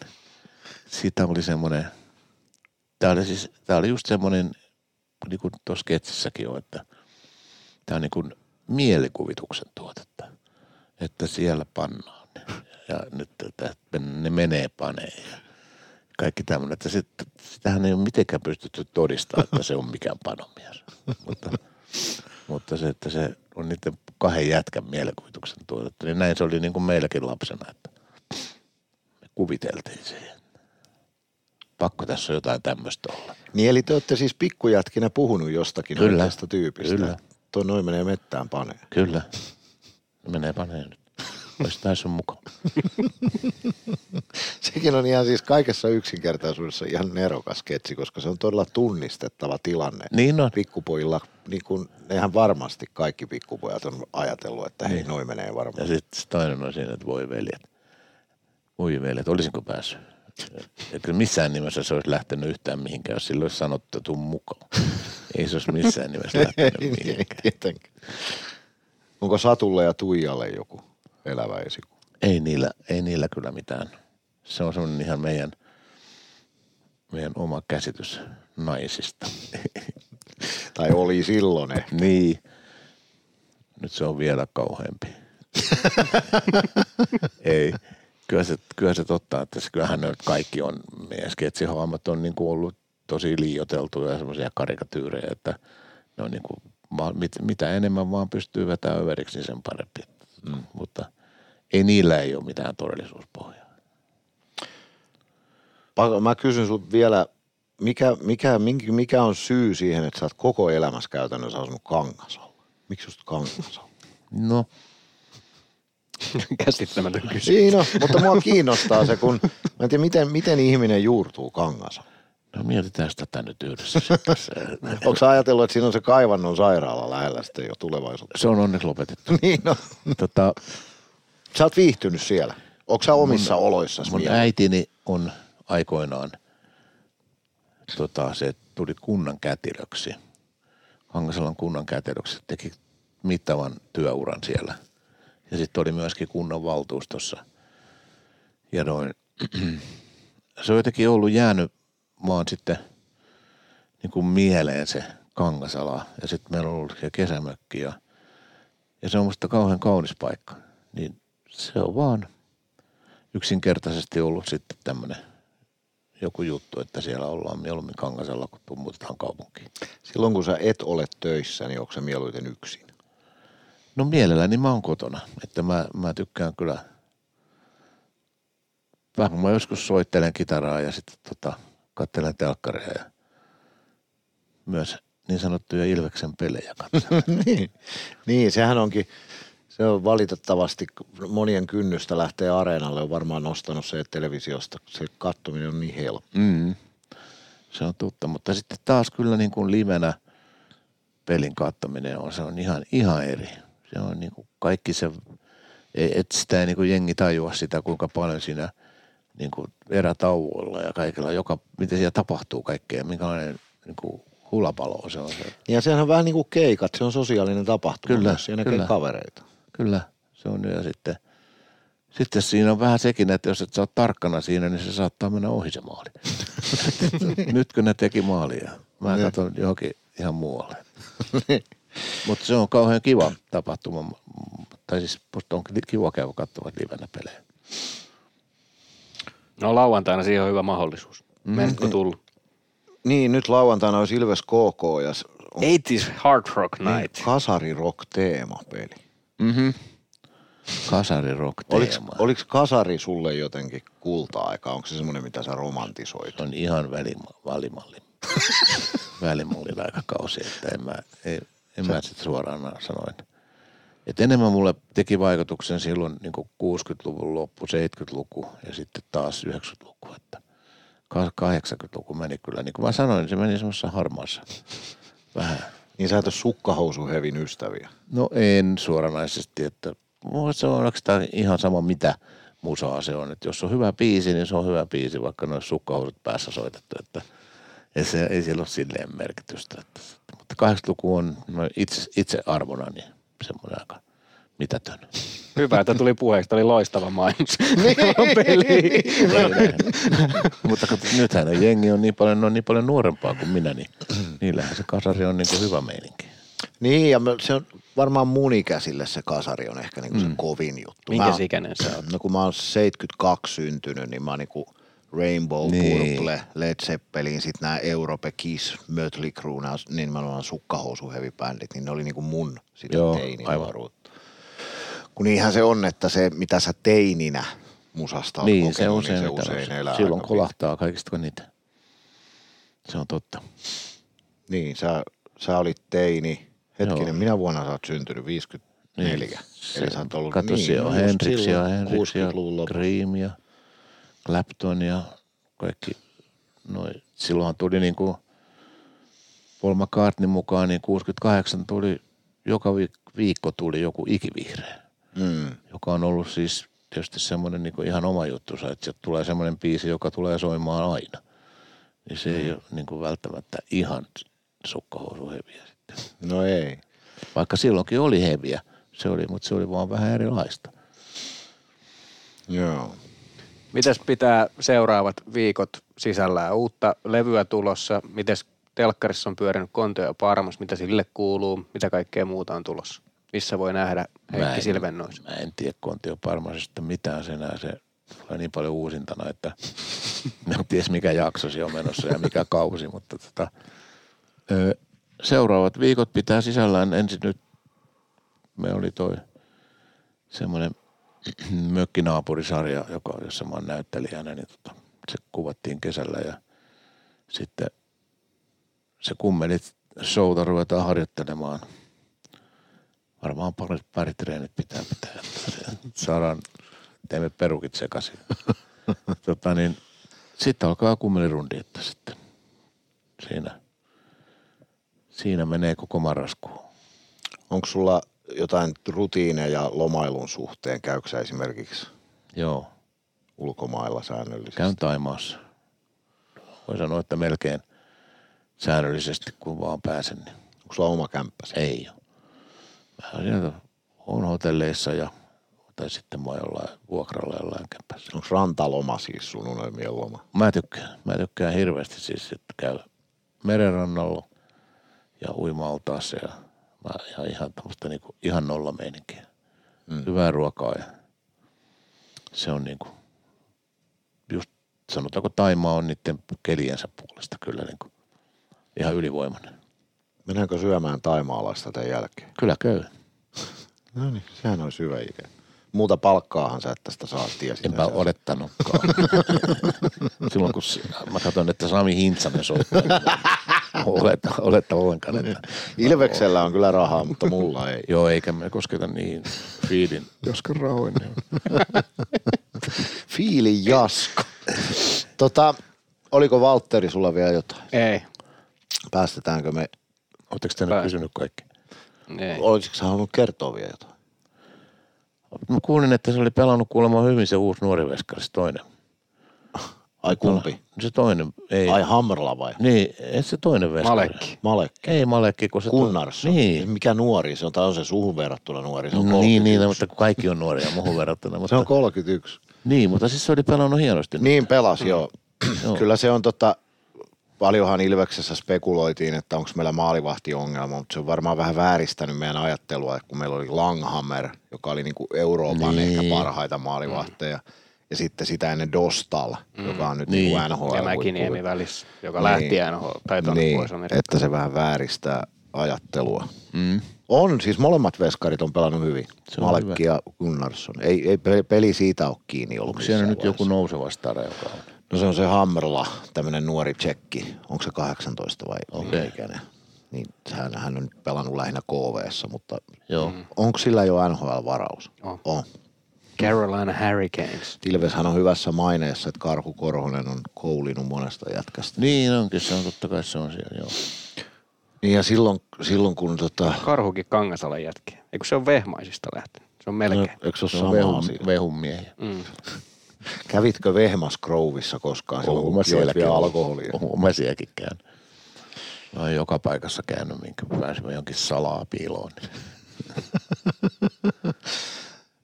siitä oli semmoinen – Tämä oli, siis, tämä oli just semmoinen, niin kuin tuossa sketsissäkin on, että tämä on niin kuin mielikuvituksen tuotetta. Että siellä pannaan ne. Ja nyt että ne menee paneen. Ja kaikki tämmöinen. Että sit, sitähän ei ole mitenkään pystytty todistamaan, että se on mikään panomies. mutta, mutta se, että se on niiden kahden jätkän mielikuvituksen tuotetta, niin näin se oli niin kuin meilläkin lapsena, että me kuviteltiin siihen pakko tässä jotain tämmöistä olla. Niin eli te olette siis pikkujätkinä puhunut jostakin kyllä, tästä tyypistä. Kyllä. Tuo noin menee mettään paneen. Kyllä. Menee panee nyt. Olisi sun mukaan. (laughs) Sekin on ihan siis kaikessa yksinkertaisuudessa ihan nerokas sketsi, koska se on todella tunnistettava tilanne. Niin on. Pikkupojilla, niin kuin, eihän varmasti kaikki pikkupojat on ajatellut, että hei, noin menee Ja varmaan. sitten toinen on siinä, että voi veljet. Voi veljet, olisinko päässyt? Ja kyllä missään nimessä se olisi lähtenyt yhtään mihinkään, jos sillä olisi sanottu, että tuu mukaan. Ei se olisi missään nimessä lähtenyt mihinkään. Onko Satulle ja Tuijalle joku elävä esikuva? Ei niillä, ei niillä kyllä mitään. Se on semmoinen ihan meidän, meidän oma käsitys naisista. Tai oli silloin ehkä. niin. Nyt se on vielä kauheampi. (laughs) ei. Kyllä se, kyllä se totta, että se, kyllähän ne kaikki on, meidän sketsihahmot on niin kuin ollut tosi liioteltuja ja semmoisia karikatyyrejä, että ne on niin kuin, mit, mitä enemmän vaan pystyy vetämään överiksi, niin sen parempi. Mm. Mutta ei niillä ei ole mitään todellisuuspohjaa. Mä kysyn sut vielä, mikä, mikä, mikä on syy siihen, että sä oot koko elämässä käytännössä asunut Kangasalla? Miksi just Kangasalla? No, (laughs) Käsittämätön kysymys. Siinä, mutta mua kiinnostaa se, kun mä en tiedä, miten, miten ihminen juurtuu Kangasalla. no mietitään tätä nyt yhdessä. (laughs) Onko sä ajatellut, että siinä on se kaivannon sairaala lähellä sitten jo tulevaisuudessa? se on onneksi lopetettu. (laughs) niin no. Tota, Sä oot viihtynyt siellä. Onko sä omissa oloissa mun äitini on aikoinaan, tota, se tuli kunnan kätilöksi. Kangasalan kunnan kätilöksi, teki mittavan työuran siellä. Ja sitten oli myöskin kunnan valtuustossa. Ja noin, (clears throat) se on jotenkin ollut jäänyt vaan sitten niin kuin mieleen se Kangasala. Ja sitten meillä on ollut siellä kesämökki ja, ja se on musta kauhean kaunis paikka. Niin se on vaan yksinkertaisesti ollut sitten tämmöinen joku juttu, että siellä ollaan mieluummin Kangasalla, kun muutetaan kaupunkiin. Silloin kun sä et ole töissä, niin onko se mieluiten yksin? No mielelläni mä oon kotona, että mä, mä tykkään kyllä, vähän mä joskus soittelen kitaraa ja sitten tota, katselen telkkaria ja myös niin sanottuja Ilveksen pelejä (laughs) niin. niin, sehän onkin, se on valitettavasti monien kynnystä lähtee areenalle, on varmaan nostanut se, televisiosta se kattominen on niin helppo. Mm. Se on totta, mutta sitten taas kyllä niin kuin livenä pelin kattominen on, se on ihan, ihan eri. Se on niin kuin kaikki se, et sitä ei niin kuin jengi tajua sitä, kuinka paljon siinä niin kuin erätauolla ja kaikilla, joka, miten siellä tapahtuu kaikkea, minkälainen niin kuin hulapalo se on. Se. Ja sehän on vähän niin kuin keikat, se on sosiaalinen tapahtuma. Kyllä, myös, Siinä näkee kyllä. kavereita. Kyllä, se on ja sitten, sitten siinä on vähän sekin, että jos et sä tarkkana siinä, niin se saattaa mennä ohi se maali. (laughs) Nytkö ne teki maalia? Mä katson johonkin ihan muualle. Mutta se on kauhean kiva tapahtuma. Tai siis musta on kiva käydä katsomaan livenä pelejä. No lauantaina siihen on hyvä mahdollisuus. Mm. Menetkö tullut? Niin, nyt lauantaina olisi Ilves KK ja on 80s Hard Rock Night. kasari rock teemapeli. Mm-hmm. Kasari rock (laughs) Oliko, teema. oliko kasari sulle jotenkin kulta-aika? Onko se semmoinen, mitä sä romantisoit? Se on ihan välima, välimalli. välimallin aikakausi, että en mä, ei, en mä sit suoraan sanoin. Et enemmän mulle teki vaikutuksen silloin niin 60-luvun loppu, 70-luku ja sitten taas 90-luku. Että ka- 80-luku meni kyllä, niin kuin mä sanoin, se meni semmoisessa harmaassa vähän. Niin sä et ole sukkahousuhevin ystäviä. No en suoranaisesti, että mulla se on oikeastaan ihan sama mitä musaa se on. Että jos on hyvä biisi, niin se on hyvä biisi, vaikka ne sukkahousut päässä soitettu. Että ei, se, ei sillä ole silleen merkitystä. Että, 80-luku on no itse, itse arvona niin semmoinen aika mitätön. Hyvä, että tuli puheeksi. Tämä oli loistava mainos. (laughs) Peli. mutta nythän jengi on niin paljon, on niin paljon nuorempaa kuin minä, niin niillähän se kasari on niin kuin hyvä meininki. Niin, ja se on varmaan mun ikäisille se kasari on ehkä niinku se kovin juttu. Minkä ikäinen sä oot? No kun mä oon 72 syntynyt, niin mä oon niinku Rainbow, Niin. niin. Purple, Led Zeppelin, sit nää Europe, Kiss, Mötley Crue, nää, niin mä oon sukkahousuheavy-bändit, niin ne oli niinku mun sitä Joo, teininuoruutta. Kun niinhän se on, että se mitä sä teininä musasta Niin, se kokenut, usein, niin se usein on. elää Silloin kolahtaa kaikista niitä. Se on totta. Niin, sä, sä olit teini. Hetkinen, Joo. minä vuonna sä oot syntynyt? 50, Niin. neljä. Eli sä oot ollut Kato, niin, siellä on no just Hendrix Clapton ja kaikki. Noi. Silloinhan tuli niinku Paul McCartney mukaan, niin 68 tuli, joka viik- viikko tuli joku ikivihreä, Mm. joka on ollut siis tietysti semmoinen niinku ihan oma juttu, että sieltä tulee semmoinen biisi, joka tulee soimaan aina. Niin se ei ole niinku välttämättä ihan sukkahousuheviä sitten. No ei. Vaikka silloinkin oli heviä, se oli, mutta se oli vaan vähän erilaista. Joo. Mites pitää seuraavat viikot sisällään? Uutta levyä tulossa. Mites telkkarissa on pyörinyt Konto ja Parmas? Mitä sille kuuluu? Mitä kaikkea muuta on tulossa? Missä voi nähdä Mä Heikki en- Silvennois? Mä en tiedä Kontio Parmasesta mitään sen enää. Se tulee niin paljon uusintana, että (laughs) en tiedä mikä jakso on menossa ja mikä kausi, mutta tota, ö, seuraavat viikot pitää sisällään ensin nyt, me oli toi semmoinen (clears throat) mökkinaapurisarja, joka, jossa mä oon näyttelijänä, niin tota, se kuvattiin kesällä ja sitten se kummelit showta ruvetaan harjoittelemaan – varmaan pari, pari treenit pitää pitää, saadaan, teemme perukit sekaisin. (laughs) tota niin, sitten alkaa kummelirundi, että sitten siinä, siinä menee koko marraskuu. Onko sulla jotain rutiineja lomailun suhteen? Käykö sä esimerkiksi Joo, ulkomailla säännöllisesti? käyn Taimaassa. Voi sanoa, että melkein säännöllisesti, kun vaan pääsen, niin Onko sulla oma kämppäsi? ei ole. Mä sieltä on hotelleissa ja tai sitten mä jollain vuokralla jollain kämpässä. Onko rantaloma siis sun unelmien loma? Mä tykkään. Mä tykkään hirveästi siis, että käy merenrannalla ja uima-altaassa ja ihan, ihan tämmöistä niinku, ihan nolla meininkiä. Mm. Hyvää ruokaa ja se on niinku, just sanotaanko Taimaa on niiden keliensä puolesta kyllä niinku ihan ylivoimainen. Mennäänkö syömään taimaalaista tämän jälkeen? Kyllä käy. (laughs) No niin, sehän olisi hyvä idea. Muuta palkkaahan sä et tästä saa, tiesit. Enpä odottanutkaan. (laughs) Silloin kun mä katson, että Sami Hintsanen soittaa, (laughs) niin (laughs) oletta, oletta ollenkaan. Että, Ilveksellä on kyllä rahaa, mutta mulla ei. (laughs) joo, eikä me kosketa niin fiilin, joskin rahoin. Niin. (laughs) Fiili Jasko. tota, oliko Valtteri sulla vielä jotain? Ei. Päästetäänkö me, Oletteko te nyt Pää- kysynyt kaikki? Ei. olisiko sä halunnut kertoa vielä jotain? Mä kuulin, että se oli pelannut kuulemma hyvin se uusi nuori veskari, se toinen. Ai kumpi? Se toinen, ei. Ai Hammerla vai? Niin, ei se toinen veskari. Malekki. Malekki. Ei Malekki, kun se... to- Kunnarsson. Niin. Mikä nuori? Se on, tai on se suhun verrattuna nuori. Se on No, 31. niin, niin, mutta kun kaikki on nuoria muuhun verrattuna. (laughs) Mutta, Se on 31. Niin, mutta siis se oli pelannut hienosti. Niin pelas, joo. Joo. Kyllä se on tota, paljonhan Ilveksessä spekuloitiin, että onko meillä maalivahtiongelma, mutta se on varmaan vähän vääristänyt meidän ajattelua, kun meillä oli Langhammer, joka oli niinku Euroopan Niin. ehkä parhaita maalivahteja. Ja sitten sitä ennen Dostal, joka on nyt Niin. niin. NHL. Ja. Mäkiniemi välissä, joka Niin. lähti NHL, tai Niin, pois Amerikkaan. että se vähän vääristää ajattelua. Mm. On, siis molemmat veskarit on pelannut hyvin. Se on Malekki ja Gunnarsson. Ei, ei pe- peli siitä ole kiinni ollut Onko siellä nyt joku nouseva stara, joka on? No se on se Hammerla, tämmöinen nuori tsekki. Onko se 18 vai okay. ikäinen? Niin hän, hän on nyt pelannut lähinnä KVssa, mutta Joo. Mm. onko sillä jo NHL-varaus? On. on. Carolina Hurricanes. Ilveshän on hyvässä maineessa, että Karhu Korhonen on koulinut monesta jätkästä. Niin onkin, se on totta kai se on siellä, joo. Niin ja silloin, silloin kun tota, Karhukin Kangasalan jätkiä. Eikö se on Vehmaisista lähtenyt? Se on no, melkein. eikö se ole sama vehun, asia? vehun miehiä. Mm. (laughs) Kävitkö Vehmas Grovissa koskaan silloin, kun joit sielläkin vielä alkoholia? Oon mä sielläkin käynyt. Mä oon joka paikassa käynyt, minkä pääsimme jonkin salaa piiloon. (laughs)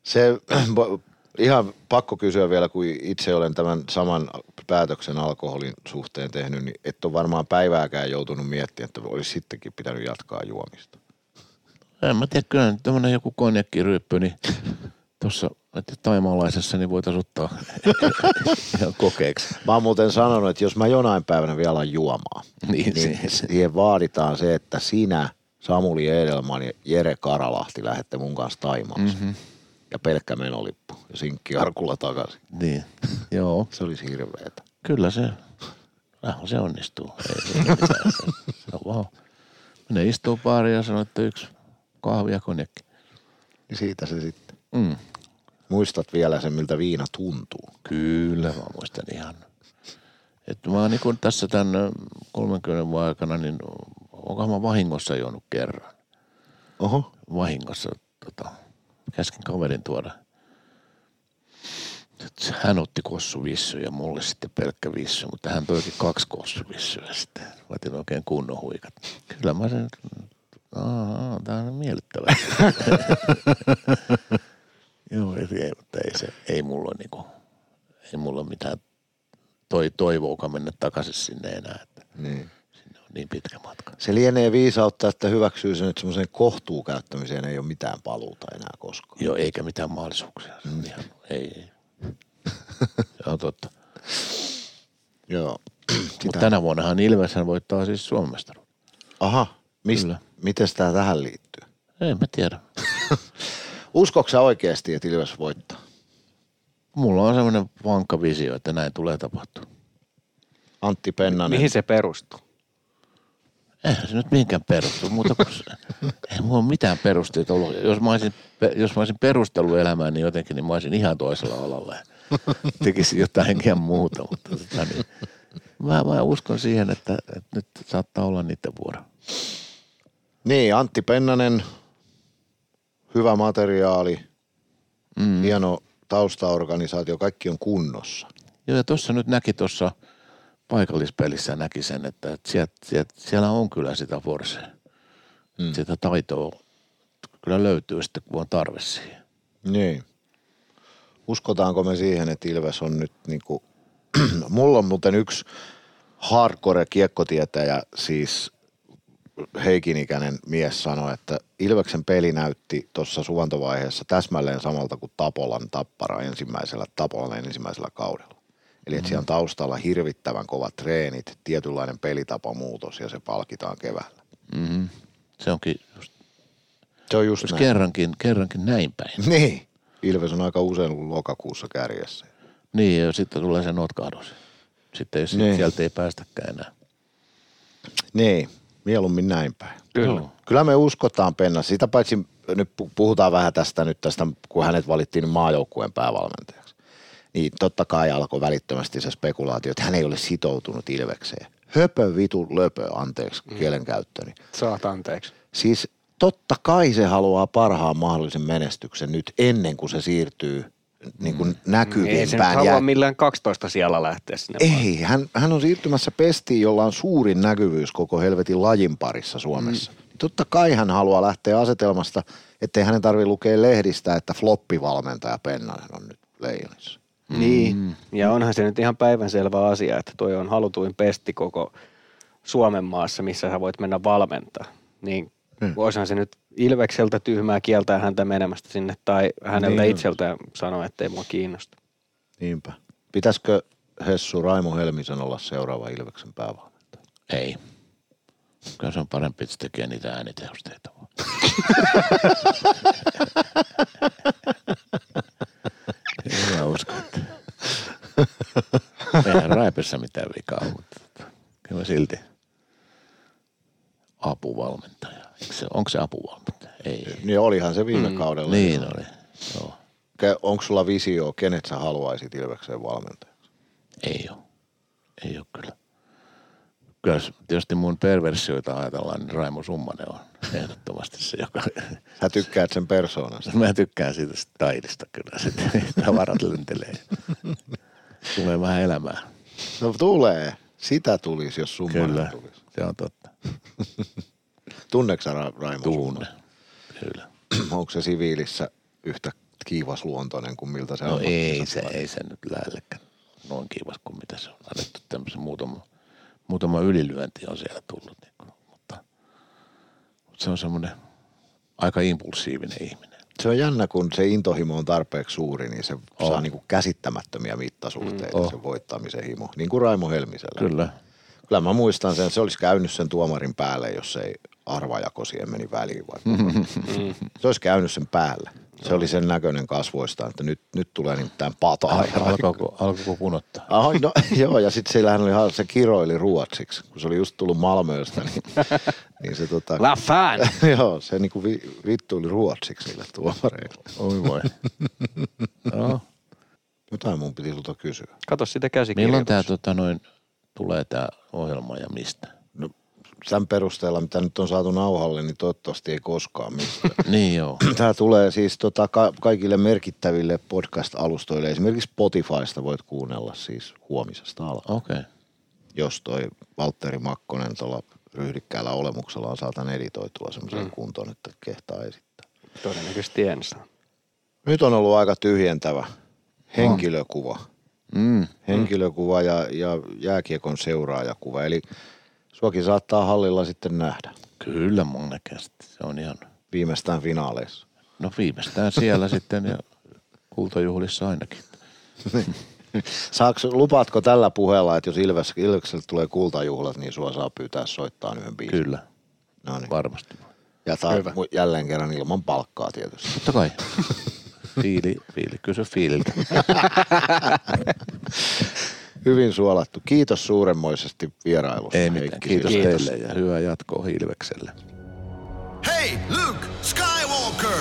Se (clears throat) ihan pakko kysyä vielä, kun itse olen tämän saman päätöksen alkoholin suhteen tehnyt, niin et ole varmaan päivääkään joutunut miettimään, että olisi sittenkin pitänyt jatkaa juomista. En mä tiedä, kyllä nyt tämmönen joku konjakkiryppy, niin tuossa taimaalaisessa niin voitaisiin ottaa (laughs) ihan kokeeksi. Mä oon muuten sanonut, että jos mä jonain päivänä vielä alan juomaan, (laughs) Niin, niin siihen vaaditaan se, että sinä, Samuli Edelman ja Jere Karalahti lähdette mun kanssa Taimaalle. Mm-hmm. Ja pelkkä menolippu ja sinkki arkulla takaisin. Niin, (laughs) joo. Se olisi hirveetä. Kyllä se, vähän se onnistuu. Ei se, mitään. (laughs) se on vaan, menee istuu baariin ja sanoo, että yksi kahvi ja konjakki. Niin siitä se sitten. Mm. Muistat vielä sen, miltä viina tuntuu. Kyllä, mä muistan ihan. Että mä niin tässä tämän ö, 30 vuoden aikana, niin onkohan mä vahingossa juonut kerran. Oho. Vahingossa, tota, käskin kaverin tuoda. Hän otti kossuvissu ja mulle sitten pelkkä vissu, mutta hän toikin kaksi kossuvissuja sitten. Mä otin oikein kunnon huikat. Kyllä mä sen, aa, tää on miellyttävä. (laughs) Joo, ei, mutta ei, se, ei mulla ole niinku, ei mulla mitään toi, toivoakaan mennä takaisin sinne enää, että Niin. Niin pitkä matka. Se lienee viisautta, että hyväksyy sen, että semmoiseen kohtuukäyttämiseen ei ole mitään paluuta enää koskaan. Joo, eikä mitään mahdollisuuksia. On ihan, ei, ei. (laughs) Se on totta. Joo. Mutta tänä vuonnahan Ilveshän voittaa siis mestaruuden. Aha, mist, miten tämä tähän liittyy? En mä tiedä. (laughs) Uskoksi sä oikeasti, että Ilves voittaa? Mulla on semmoinen vankka visio, että näin tulee tapahtua. Antti Pennanen. Mihin se perustuu? Eihän se nyt mihinkään perustu, muuta kuin (laughs) ei mulla ole mitään perusteita ollut. Jos mä olisin, jos mä olisin perustellut elämää, niin jotenkin niin mä olisin ihan toisella alalla (laughs) tekisin jotain ihan muuta. Mutta tota, niin, mä, mä, uskon siihen, että, että nyt saattaa olla niiden vuoro. Niin, Antti Pennanen, hyvä materiaali, Mm. hieno taustaorganisaatio, kaikki on kunnossa. Joo, ja tuossa nyt näki tuossa paikallispelissä näki sen, että, sieltä, sieltä, siellä on kyllä sitä forsea. Mm. Sitä taitoa kyllä löytyy sitten, kun on tarve siihen. Niin. Uskotaanko me siihen, että Ilves on nyt niinku, (clears throat) mulla on muuten yksi hardcore kiekkotietäjä, siis Heikin ikäinen mies sanoi, että Ilveksen peli näytti tuossa suvantovaiheessa täsmälleen samalta kuin Tapolan tappara ensimmäisellä, Tapolan ensimmäisellä kaudella. Eli että siellä on taustalla hirvittävän kovat treenit, tietynlainen pelitapamuutos ja se palkitaan keväällä. Mm-hmm. Se onkin just, Se on just just näin. kerrankin, kerrankin näin päin. Niin. Ilves on aika usein ollut lokakuussa kärjessä. Niin, ja sitten tulee se notkahdus. Sitten jos Niin. sieltä ei päästäkään enää. Niin, mieluummin näin päin. Kyllä. Joo. Kyllä me uskotaan Penna. Sitä paitsi nyt pu- puhutaan vähän tästä nyt tästä, kun hänet valittiin maajoukkueen päävalmentajaksi. Niin totta kai alkoi välittömästi se spekulaatio, että hän ei ole sitoutunut Ilvekseen. Höpö vitu löpö, anteeksi Mm. kielenkäyttöni. Saat anteeksi. Siis totta kai se haluaa parhaan mahdollisen menestyksen nyt ennen kuin se siirtyy niin kuin Ei se nyt näkyvimpään. halua millään 12 siellä lähteä sinne. ei, hän, hän on siirtymässä pestiin, jolla on suurin näkyvyys koko helvetin lajin parissa Suomessa. Mm. Totta kai hän haluaa lähteä asetelmasta, ettei hänen tarvitse lukea lehdistä, että floppivalmentaja Pennanen on nyt leijonissa. Niin, mm. ja onhan se nyt ihan päivänselvä asia, että toi on halutuin pesti koko Suomen maassa, missä sä voit mennä valmentaa. Niin mm. voisihan se nyt Ilvekseltä tyhmää kieltää häntä menemästä sinne, tai hänelle Niin. itseltään sanoa, että ei mua kiinnosta. Niinpä. Pitäisikö Hessu Raimo Helmisen olla seuraava Ilveksen päävalmentaja? Ei. Kyllä se on parempi, että se tekee niitä äänitehosteita. (laughs) En mä usko, että... Eihän Raipessa mitään vikaa mutta kyllä silti apuvalmentaja. Se, onko se apuvalmentaja? Ei. Niin olihan se viime mm. kaudella. Niin oli. Joo. Onko sulla visio, kenet sä haluaisit Ilvekseen valmentajaksi? Ei ole. Ei ole kyllä. Kyllä tietysti mun perversioita ajatellaan, niin Raimo Summanen on ehdottomasti se, joka... Sä tykkäät sen persoonasta. Mä tykkään siitä taidista kyllä. Sitten (laughs) tavarat lentelee. Tulee vähän elämää. No tulee. Sitä tulisi, jos summa Kyllä, tulisi. se on totta. (laughs) Tunneeko sä Ra- Raimo Tunne. Kyllä. (clears throat) Onko se siviilissä yhtä kiivasluontoinen kuin miltä se No on? ei se, ei se nyt lähellekään noin kiivas kuin mitä se on annettu tämmöisen muutama, muutama ylilyönti on siellä tullut. Niin se on semmoinen aika impulsiivinen ihminen. Se on jännä, kun se intohimo on tarpeeksi suuri, niin se On. saa niinku käsittämättömiä mittasuhteita Mm, on. sen voittamisen himo. Niin kuin Raimo Helmisellä. Kyllä. Kyllä mä muistan sen, se olisi käynyt sen tuomarin päälle, jos ei arvajako siihen meni väliin. Vai Mm. (laughs) se olisi käynyt sen päälle. Se oli sen näköinen kasvoista, että nyt, nyt tulee nimittäin pataa. ja Alkoiko, alkoiko kunottaa? Ai, no, (laughs) joo, ja sitten sillähän oli, se kiroili ruotsiksi, kun se oli just tullut Malmöstä, niin, (laughs) niin se tota, La fan! (laughs) joo, se niinku vi, vittuili ruotsiksi niille tuomareille. Oi voi. no, Jotain mun piti sulta kysyä. Kato sitä käsikirjoitusta. milloin tämä tota, noin, tulee tämä ohjelma ja mistä? Tämän perusteella, mitä nyt on saatu nauhalle, niin toivottavasti ei koskaan mistään. (laughs) Niin joo. (clears throat) Tämä tulee siis tota, ka- kaikille merkittäville podcast-alustoille. Esimerkiksi Spotifysta voit kuunnella siis huomisesta alkaen. Okei. Okay. Jos toi Valtteri Makkonen tuolla ryhdikkäällä olemuksellaan saatan editoitua semmoisen mm. kuntoon, että kehtaa esittää. Todennäköisesti en saa. Nyt on ollut aika tyhjentävä henkilökuva. Mm. Henkilökuva ja, ja jääkiekon seuraajakuva. Eli suokin saattaa hallilla sitten nähdä Kyllä mun näköisesti. Se on ihan, viimeistään finaaleissa. no viimeistään siellä (laughs) sitten ja kultajuhlissa ainakin. (laughs) Saaks, lupaatko tällä puheella, että jos Ilves, Ilvekselle tulee kultajuhlat, niin sua saa pyytää soittaa yhden biisin? Kyllä, No niin. varmasti. Ja ta- Hyvä. jälleen kerran ilman palkkaa tietysti. Totta kai. (laughs) Fiili, fiili, kysy fiililtä. Hyvin suolattu. Kiitos suuremmoisesti vierailusta. Ei mitään. Heikki Kiitos. Kiitos. teille ja hyvää jatkoa Hilvekselle. Hey, Luke Skywalker!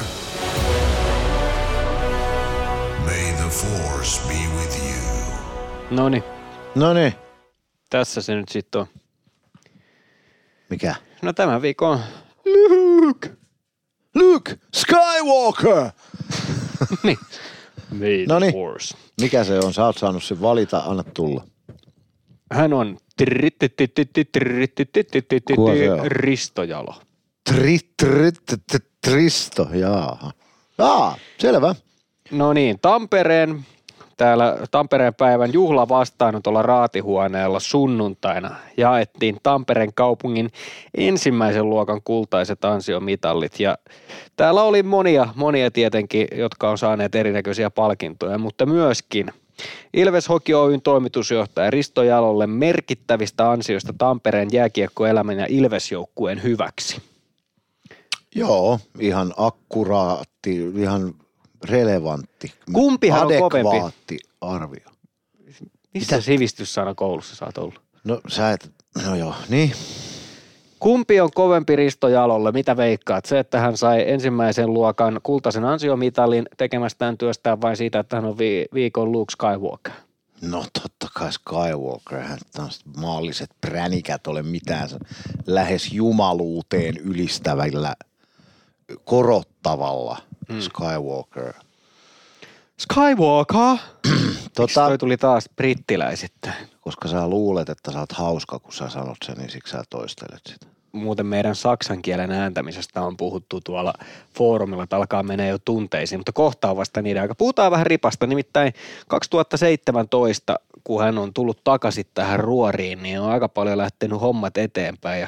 May the Force be with you. No niin, No niin. tässä se nyt sitten on. Mikä? No tämän viikon Luke! Luke Skywalker! niin. (laughs) No niin. Force. Mikä se on? Sä oot saanut sen valita, anna tulla. Hän on se on? Risto Jalo. Tristo, jaaha. Jaa, selvä. No niin, Tampereen, täällä Tampereen päivän juhla vastaanotolla raatihuoneella sunnuntaina jaettiin Tampereen kaupungin ensimmäisen luokan kultaiset ansiomitallit. Ja täällä oli monia, monia tietenkin, jotka on saaneet erinäköisiä palkintoja, mutta myöskin Ilves Hockey Oyn toimitusjohtaja Risto Jalolle merkittävistä ansioista Tampereen jääkiekkoelämän ja Ilves-joukkueen hyväksi. Joo, ihan akkuraatti, ihan relevantti, Kumpihan on kovempi? adekvaatti arvio. Missä sivistyssana koulussa oot ollut? No sä et, no joo, niin. Kumpi on kovempi Risto Jalolle? Mitä veikkaat? Se, että hän sai ensimmäisen luokan kultaisen ansiomitalin tekemästään työstään vai siitä, että hän on vi- viikon Luke Skywalker? No totta kai Skywalker, hän maalliset pränikät ole mitään lähes jumaluuteen ylistävällä, korottavalla hmm. Skywalker. Skywalker? (clears throat) Tota, Toi tuli taas brittiläisittäin. koska sä luulet, että sä oot hauska, kun sä sanot sen, niin siksi sä toistelet sitä. Muuten meidän saksan kielen ääntämisestä on puhuttu tuolla foorumilla, että alkaa mennä jo tunteisiin, mutta kohta on vasta niiden aika. Puhutaan vähän ripasta, nimittäin 2017, kun hän on tullut takaisin tähän ruoriin, niin on aika paljon lähtenyt hommat eteenpäin ja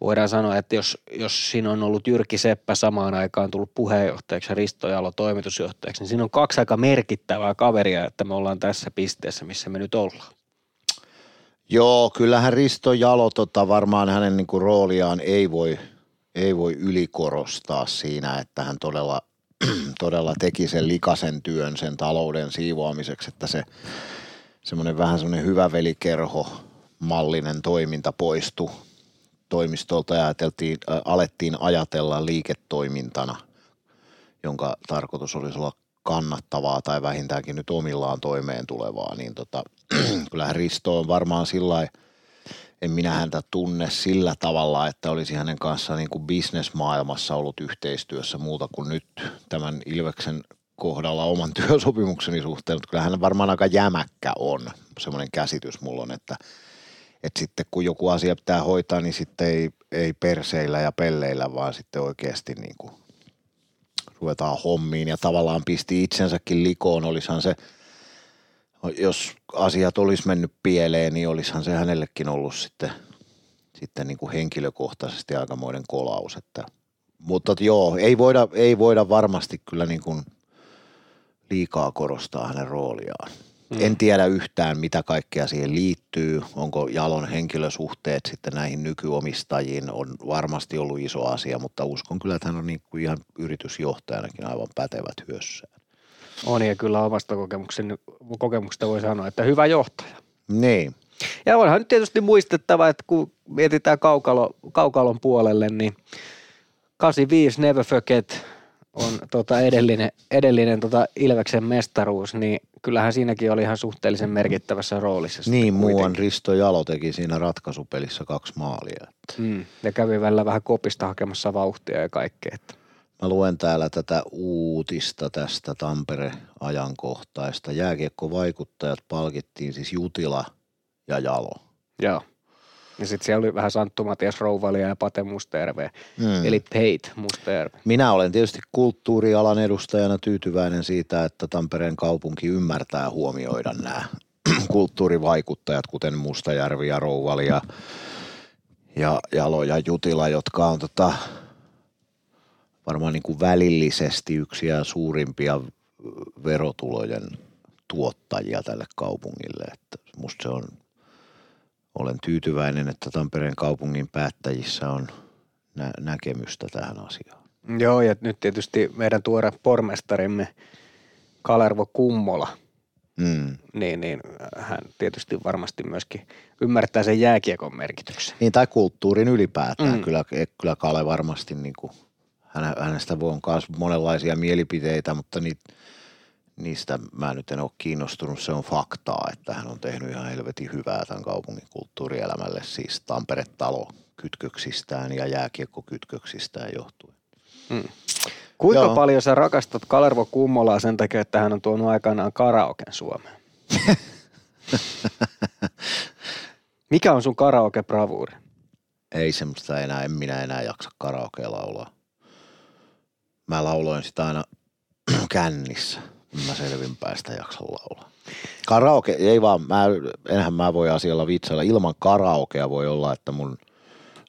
voidaan sanoa, että jos, jos siinä on ollut Jyrki Seppä samaan aikaan tullut puheenjohtajaksi ja Risto Jalo toimitusjohtajaksi, niin siinä on kaksi aika merkittävää kaveria, että me ollaan tässä pisteessä, missä me nyt ollaan. Joo, kyllähän Risto Jalo tota, varmaan hänen niinku rooliaan ei voi, ei voi ylikorostaa siinä, että hän todella, (clears throat) todella teki sen likasen työn sen talouden siivoamiseksi, että se semmoinen vähän semmoinen hyvä velikerho mallinen toiminta poistui toimistolta ja ajateltiin, ä, alettiin ajatella liiketoimintana, jonka tarkoitus olisi olla kannattavaa tai vähintäänkin nyt omillaan toimeen tulevaa, niin tota, (clears throat) kyllähän Risto on varmaan sillä en minä häntä tunne sillä tavalla, että olisi hänen kanssaan niin kuin bisnesmaailmassa ollut yhteistyössä muuta kuin nyt tämän Ilveksen kohdalla oman (laughs) työsopimukseni suhteen, mutta kyllä hän varmaan aika jämäkkä on. Semmoinen käsitys mulla on, että, että sitten kun joku asia pitää hoitaa, niin sitten ei, ei perseillä ja pelleillä, vaan sitten oikeasti niin kuin ruvetaan hommiin ja tavallaan pisti itsensäkin likoon, olisihan se, jos asiat olisi mennyt pieleen, niin olisihan se hänellekin ollut sitten, sitten niin kuin henkilökohtaisesti aikamoinen kolaus. Että, mutta joo, ei voida, ei voida varmasti kyllä niin kuin liikaa korostaa hänen rooliaan. Mm. En tiedä yhtään, mitä kaikkea siihen liittyy. Onko Jalon henkilösuhteet sitten näihin nykyomistajiin on varmasti ollut iso asia, mutta uskon kyllä, että hän on niin kuin ihan yritysjohtajanakin aivan pätevät hyössään. On ja kyllä omasta kokemuksesta voi sanoa, että hyvä johtaja. Niin. Ja onhan nyt tietysti muistettava, että kun mietitään kaukalo, kaukalon puolelle, niin 85 Never Forget on tota edellinen, edellinen tota Ilveksen mestaruus, niin kyllähän siinäkin oli ihan suhteellisen merkittävässä roolissa. Niin, muuan Risto Jalo teki siinä ratkaisupelissä kaksi maalia. Että. Mm, ja kävi välillä vähän kopista hakemassa vauhtia ja kaikkea. Että. Mä luen täällä tätä uutista tästä Tampere-ajankohtaista. Jääkiekko-vaikuttajat palkittiin siis Jutila ja Jalo. Joo. Ja sitten siellä oli vähän Santtu Matias Rouvalia ja Pate Musterve, hmm. eli Peit Musterve. Minä olen tietysti kulttuurialan edustajana tyytyväinen siitä, että Tampereen kaupunki ymmärtää huomioida nämä (clears throat) kulttuurivaikuttajat, kuten Mustajärvi ja Rouvali ja, ja Jalo ja Jutila, jotka on tota, varmaan niin kuin välillisesti yksi ja suurimpia verotulojen tuottajia tälle kaupungille. Että musta se on olen tyytyväinen, että Tampereen kaupungin päättäjissä on nä- näkemystä tähän asiaan. Joo, ja nyt tietysti meidän tuore pormestarimme Kalervo Kummola, mm. niin, niin hän tietysti varmasti myöskin ymmärtää sen jääkiekon merkityksen. Niin, tai kulttuurin ylipäätään. Mm. Kyllä, kyllä Kale varmasti, niin kuin, hänestä voi on myös monenlaisia mielipiteitä, mutta niitä niistä mä nyt en ole kiinnostunut. Se on faktaa, että hän on tehnyt ihan helvetin hyvää tämän kaupungin kulttuurielämälle, siis Tampere-talo kytköksistään ja jääkiekko-kytköksistään johtuen. Hmm. Kuinka Joo. paljon sä rakastat Kalervo Kummolaa sen takia, että hän on tuonut aikanaan karaoken Suomeen? (laughs) Mikä on sun karaoke-bravuuri? Ei semmoista enää, en minä enää jaksa karaoke laulaa. Mä lauloin sitä aina (clears throat) kännissä mä selvin päästä jaksan laulaa. Karaoke, ei vaan, mä, enhän mä voi asialla vitsailla. Ilman karaokea voi olla, että mun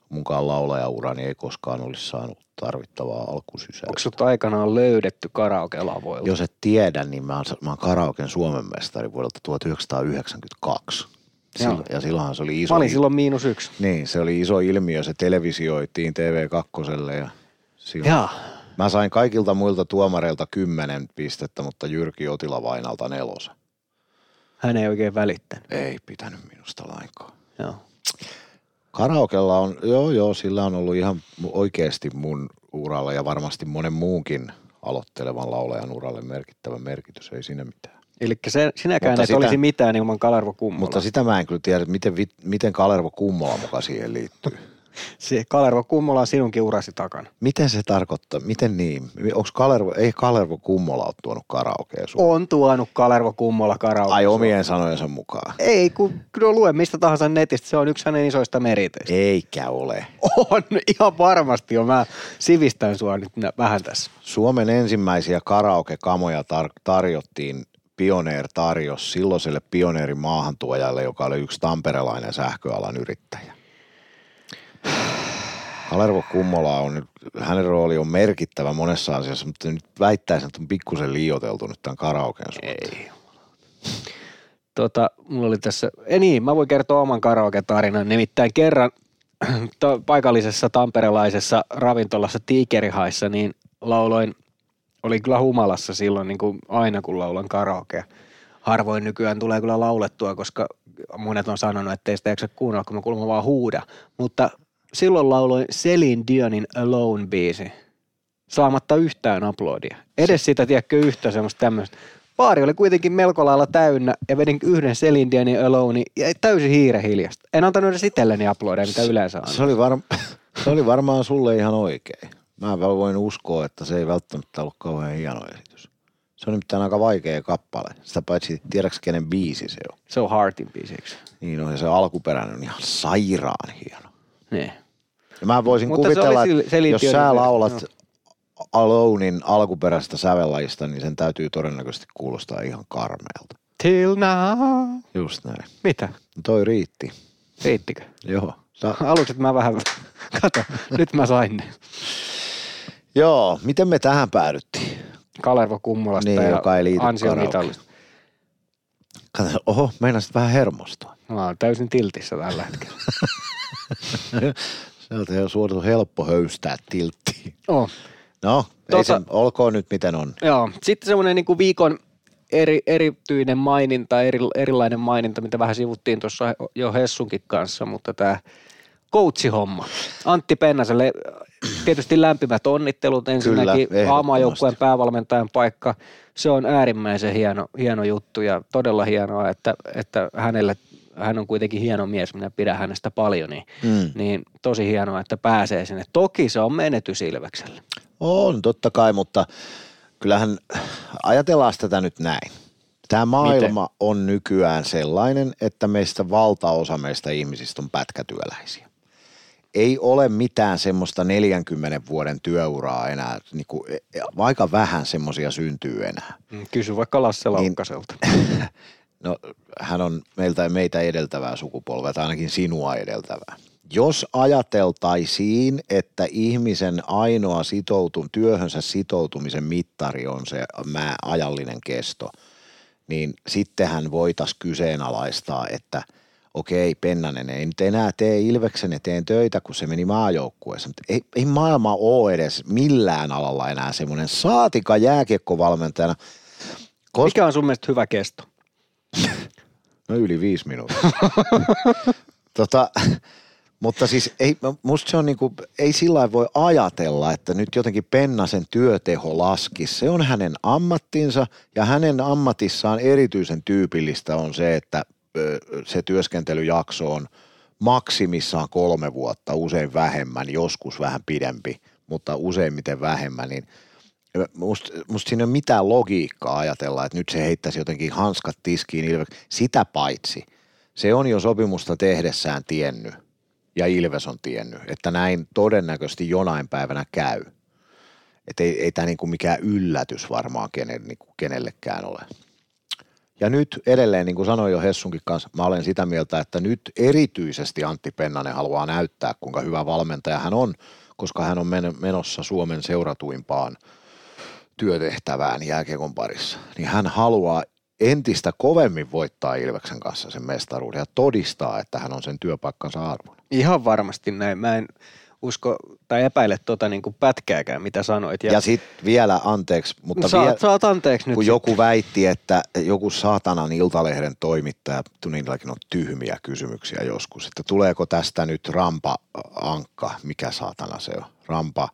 mukaan laulajaurani ei koskaan olisi saanut tarvittavaa alkusysäystä. Onko sut aikanaan löydetty karaoke-lavoilta? Jos et tiedä, niin mä oon, mä oon karaoken Suomen mestari vuodelta 1992. Silloin, ja silloinhan se oli iso... Mä olin silloin miinus yksi. Niin, se oli iso ilmiö. Se televisioitiin TV2 ja silloin, Jaa. Mä sain kaikilta muilta tuomareilta kymmenen pistettä, mutta Jyrki Otila Vainalta nelosen. Hän ei oikein välittänyt. Ei pitänyt minusta lainkaan. Joo. Karaokella on, joo joo, sillä on ollut ihan oikeasti mun uralla ja varmasti monen muunkin aloittelevan laulajan uralle merkittävä merkitys, ei siinä mitään. Eli sinäkään mutta et sitä, olisi mitään ilman Kalervo Kummola. Mutta sitä mä en kyllä tiedä, miten, miten Kalervo Kummola mukaan siihen liittyy. Se Kalervo Kummola on sinunkin urasi takana. Miten se tarkoittaa? Miten niin? Onko Kalervo, ei Kalervo Kummola ole tuonut karaokea On tuonut Kalervo Kummola karaokea Ai omien sanojensa mukaan? Ei, kun kyllä lue mistä tahansa netistä. Se on yksi hänen isoista meriteistä. Eikä ole. On, ihan varmasti on. Mä sivistän sua nyt vähän tässä. Suomen ensimmäisiä karaoke-kamoja tar- tarjottiin Pioneer tarjos silloiselle pioneerin maahantuojalle, joka oli yksi tamperelainen sähköalan yrittäjä. (sighs) Kalervo Kummola on nyt, hänen rooli on merkittävä monessa asiassa, mutta nyt väittäisin, että on pikkusen liioteltu nyt tämän karaoken Ei. Tota, mulla oli tässä, ei niin, mä voin kertoa oman karaoke-tarinan. Nimittäin kerran (clears throat) to, paikallisessa tamperelaisessa ravintolassa Tiikerihaissa, niin lauloin, oli kyllä humalassa silloin niin kuin aina kun laulan karaokea. Harvoin nykyään tulee kyllä laulettua, koska monet on sanonut, että ei sitä jaksa kuunnella, kun mä kuulemma vaan huuda. Mutta silloin lauloin Celine Dionin Alone-biisi saamatta yhtään aplodia. Edes sitä, tiedätkö, yhtä semmoista tämmöistä. Baari oli kuitenkin melko lailla täynnä ja vedin yhden Celine Dionin Alone ja täysin hiire hiljasta. En antanut edes itselleni aplodia, mitä yleensä on. Se oli, var- (laughs) se oli varmaan sulle ihan oikein. Mä voin uskoa, että se ei välttämättä ollut kauhean hieno esitys. Se on nimittäin aika vaikea kappale. Sitä paitsi tiedäks kenen biisi se on. Se on Heartin biisi, eikö? Niin on, ja se alkuperäinen on ihan sairaan hieno. Niin. Ja mä voisin Mutta kuvitella, että jos sä laulat no. Alonein alkuperäisestä sävellajista, niin sen täytyy todennäköisesti kuulostaa ihan karmeelta. Till now. Just näin. Mitä? No toi riitti. Riittikö? Joo. Sä... Aluksi mä vähän, kato, nyt mä sain ne. Joo, miten me tähän päädyttiin? Kalervo Kummolasta niin, ja joka ei liity Kato, oho, meinasit vähän hermostua. Mä oon täysin tiltissä tällä hetkellä. (laughs) Sieltä on suoritu helppo höystää tilttiin. Oh. No, ei Tota- se, olkoon nyt miten on. Joo, sitten semmoinen niin viikon eri, erityinen maininta, eri, erilainen maininta, mitä vähän sivuttiin tuossa jo Hessunkin kanssa, mutta tämä coachihomma. Antti Pennaselle tietysti lämpimät onnittelut ensinnäkin aamajoukkueen päävalmentajan paikka. Se on äärimmäisen hieno, hieno juttu ja todella hienoa, että, että hänelle, hän on kuitenkin hieno mies, minä pidän hänestä paljon, niin, Mm. niin tosi hienoa, että pääsee sinne. Toki se on menetys Ilvekselle. On, totta kai, mutta kyllähän ajatellaan tätä nyt näin. Tämä maailma Miten? on nykyään sellainen, että meistä valtaosa meistä ihmisistä on pätkätyöläisiä. Ei ole mitään semmoista 40 vuoden työuraa enää, niin kuin, vaikka vähän semmoisia syntyy enää. Mm, Kysy vaikka Lasse Niin. (laughs) No, hän on meiltä meitä edeltävää sukupolvea, tai ainakin sinua edeltävää. Jos ajateltaisiin, että ihmisen ainoa sitoutum, työhönsä sitoutumisen mittari on se mä, ajallinen kesto, niin sittenhän voitaisiin kyseenalaistaa, että okei, Pennanen ei nyt enää tee Ilveksen eteen töitä, kun se meni maajoukkueessa. Mutta ei, ei maailma ole edes millään alalla enää semmoinen saatika jääkiekkovalmentajana. Kos- Mikä on sun mielestä hyvä kesto? No yli viisi minuuttia. (laughs) tota, mutta siis ei, musta se on niinku, ei sillä voi ajatella, että nyt jotenkin Pennasen työteho laskisi. Se on hänen ammattinsa ja hänen ammatissaan erityisen tyypillistä on se, että se työskentelyjakso on maksimissaan kolme vuotta, usein vähemmän, joskus vähän pidempi, mutta useimmiten vähemmän, niin Musta must siinä ei ole mitään logiikkaa ajatella, että nyt se heittäisi jotenkin hanskat tiskiin Ilves. Sitä paitsi se on jo sopimusta tehdessään tiennyt ja Ilves on tiennyt, että näin todennäköisesti jonain päivänä käy. Että ei, ei tämä niinku mikään yllätys varmaan kenen, niinku kenellekään ole. Ja nyt edelleen, niin kuin sanoin jo Hessunkin kanssa, mä olen sitä mieltä, että nyt erityisesti Antti Pennanen haluaa näyttää, kuinka hyvä valmentaja hän on, koska hän on men- menossa Suomen seuratuimpaan työtehtävään jääkiekon parissa. Niin hän haluaa entistä kovemmin voittaa Ilveksen kanssa sen mestaruuden ja todistaa, että hän on sen työpaikkansa arvon. Ihan varmasti näin. Mä en usko tai epäile tota niin kuin pätkääkään, mitä sanoit. Ja, ja sitten vielä, anteeksi, mutta saat, vielä, saat anteeksi nyt. kun sit. joku väitti, että joku saatanan iltalehden toimittaja, niilläkin on tyhmiä kysymyksiä joskus, että tuleeko tästä nyt rampa ankka, mikä saatana se on, rampa,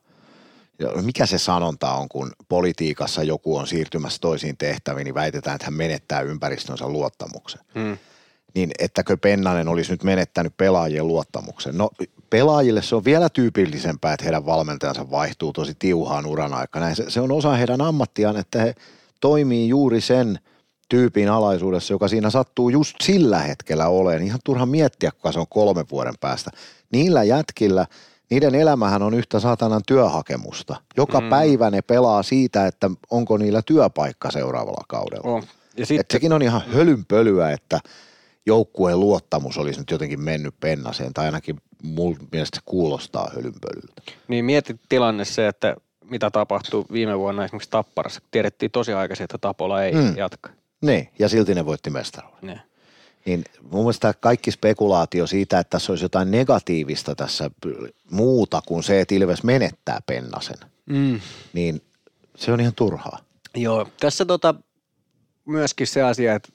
mikä se sanonta on, kun politiikassa joku on siirtymässä toisiin tehtäviin, niin väitetään, että hän menettää ympäristönsä luottamuksen. Hmm. Niin ettäkö Pennanen olisi nyt menettänyt pelaajien luottamuksen? No pelaajille se on vielä tyypillisempää, että heidän valmentajansa vaihtuu tosi tiuhaan uran aikana. Se, se on osa heidän ammattiaan, että he toimii juuri sen tyypin alaisuudessa, joka siinä sattuu just sillä hetkellä olemaan. Ihan turha miettiä, kuka se on kolmen vuoden päästä. Niillä jätkillä, niiden elämähän on yhtä saatanan työhakemusta. Joka mm. päivä ne pelaa siitä, että onko niillä työpaikka seuraavalla kaudella. On. Ja Et sitten, sekin on ihan hölynpölyä, että joukkueen luottamus olisi nyt jotenkin mennyt pennaseen, tai ainakin mun mielestä se kuulostaa hölynpölyltä. niin mieti tilanne se, että mitä tapahtui viime vuonna esimerkiksi Tapparassa. Tiedettiin tosi aikaisin, että Tapola ei Mm. jatka. Niin, ja silti ne voitti mestaruuden. Ne. Niin mun mielestä kaikki spekulaatio siitä, että tässä olisi jotain negatiivista tässä muuta kuin se, että Ilves menettää pennasen, Mm. niin se on ihan turhaa. Joo, tässä tota, myöskin se asia, että,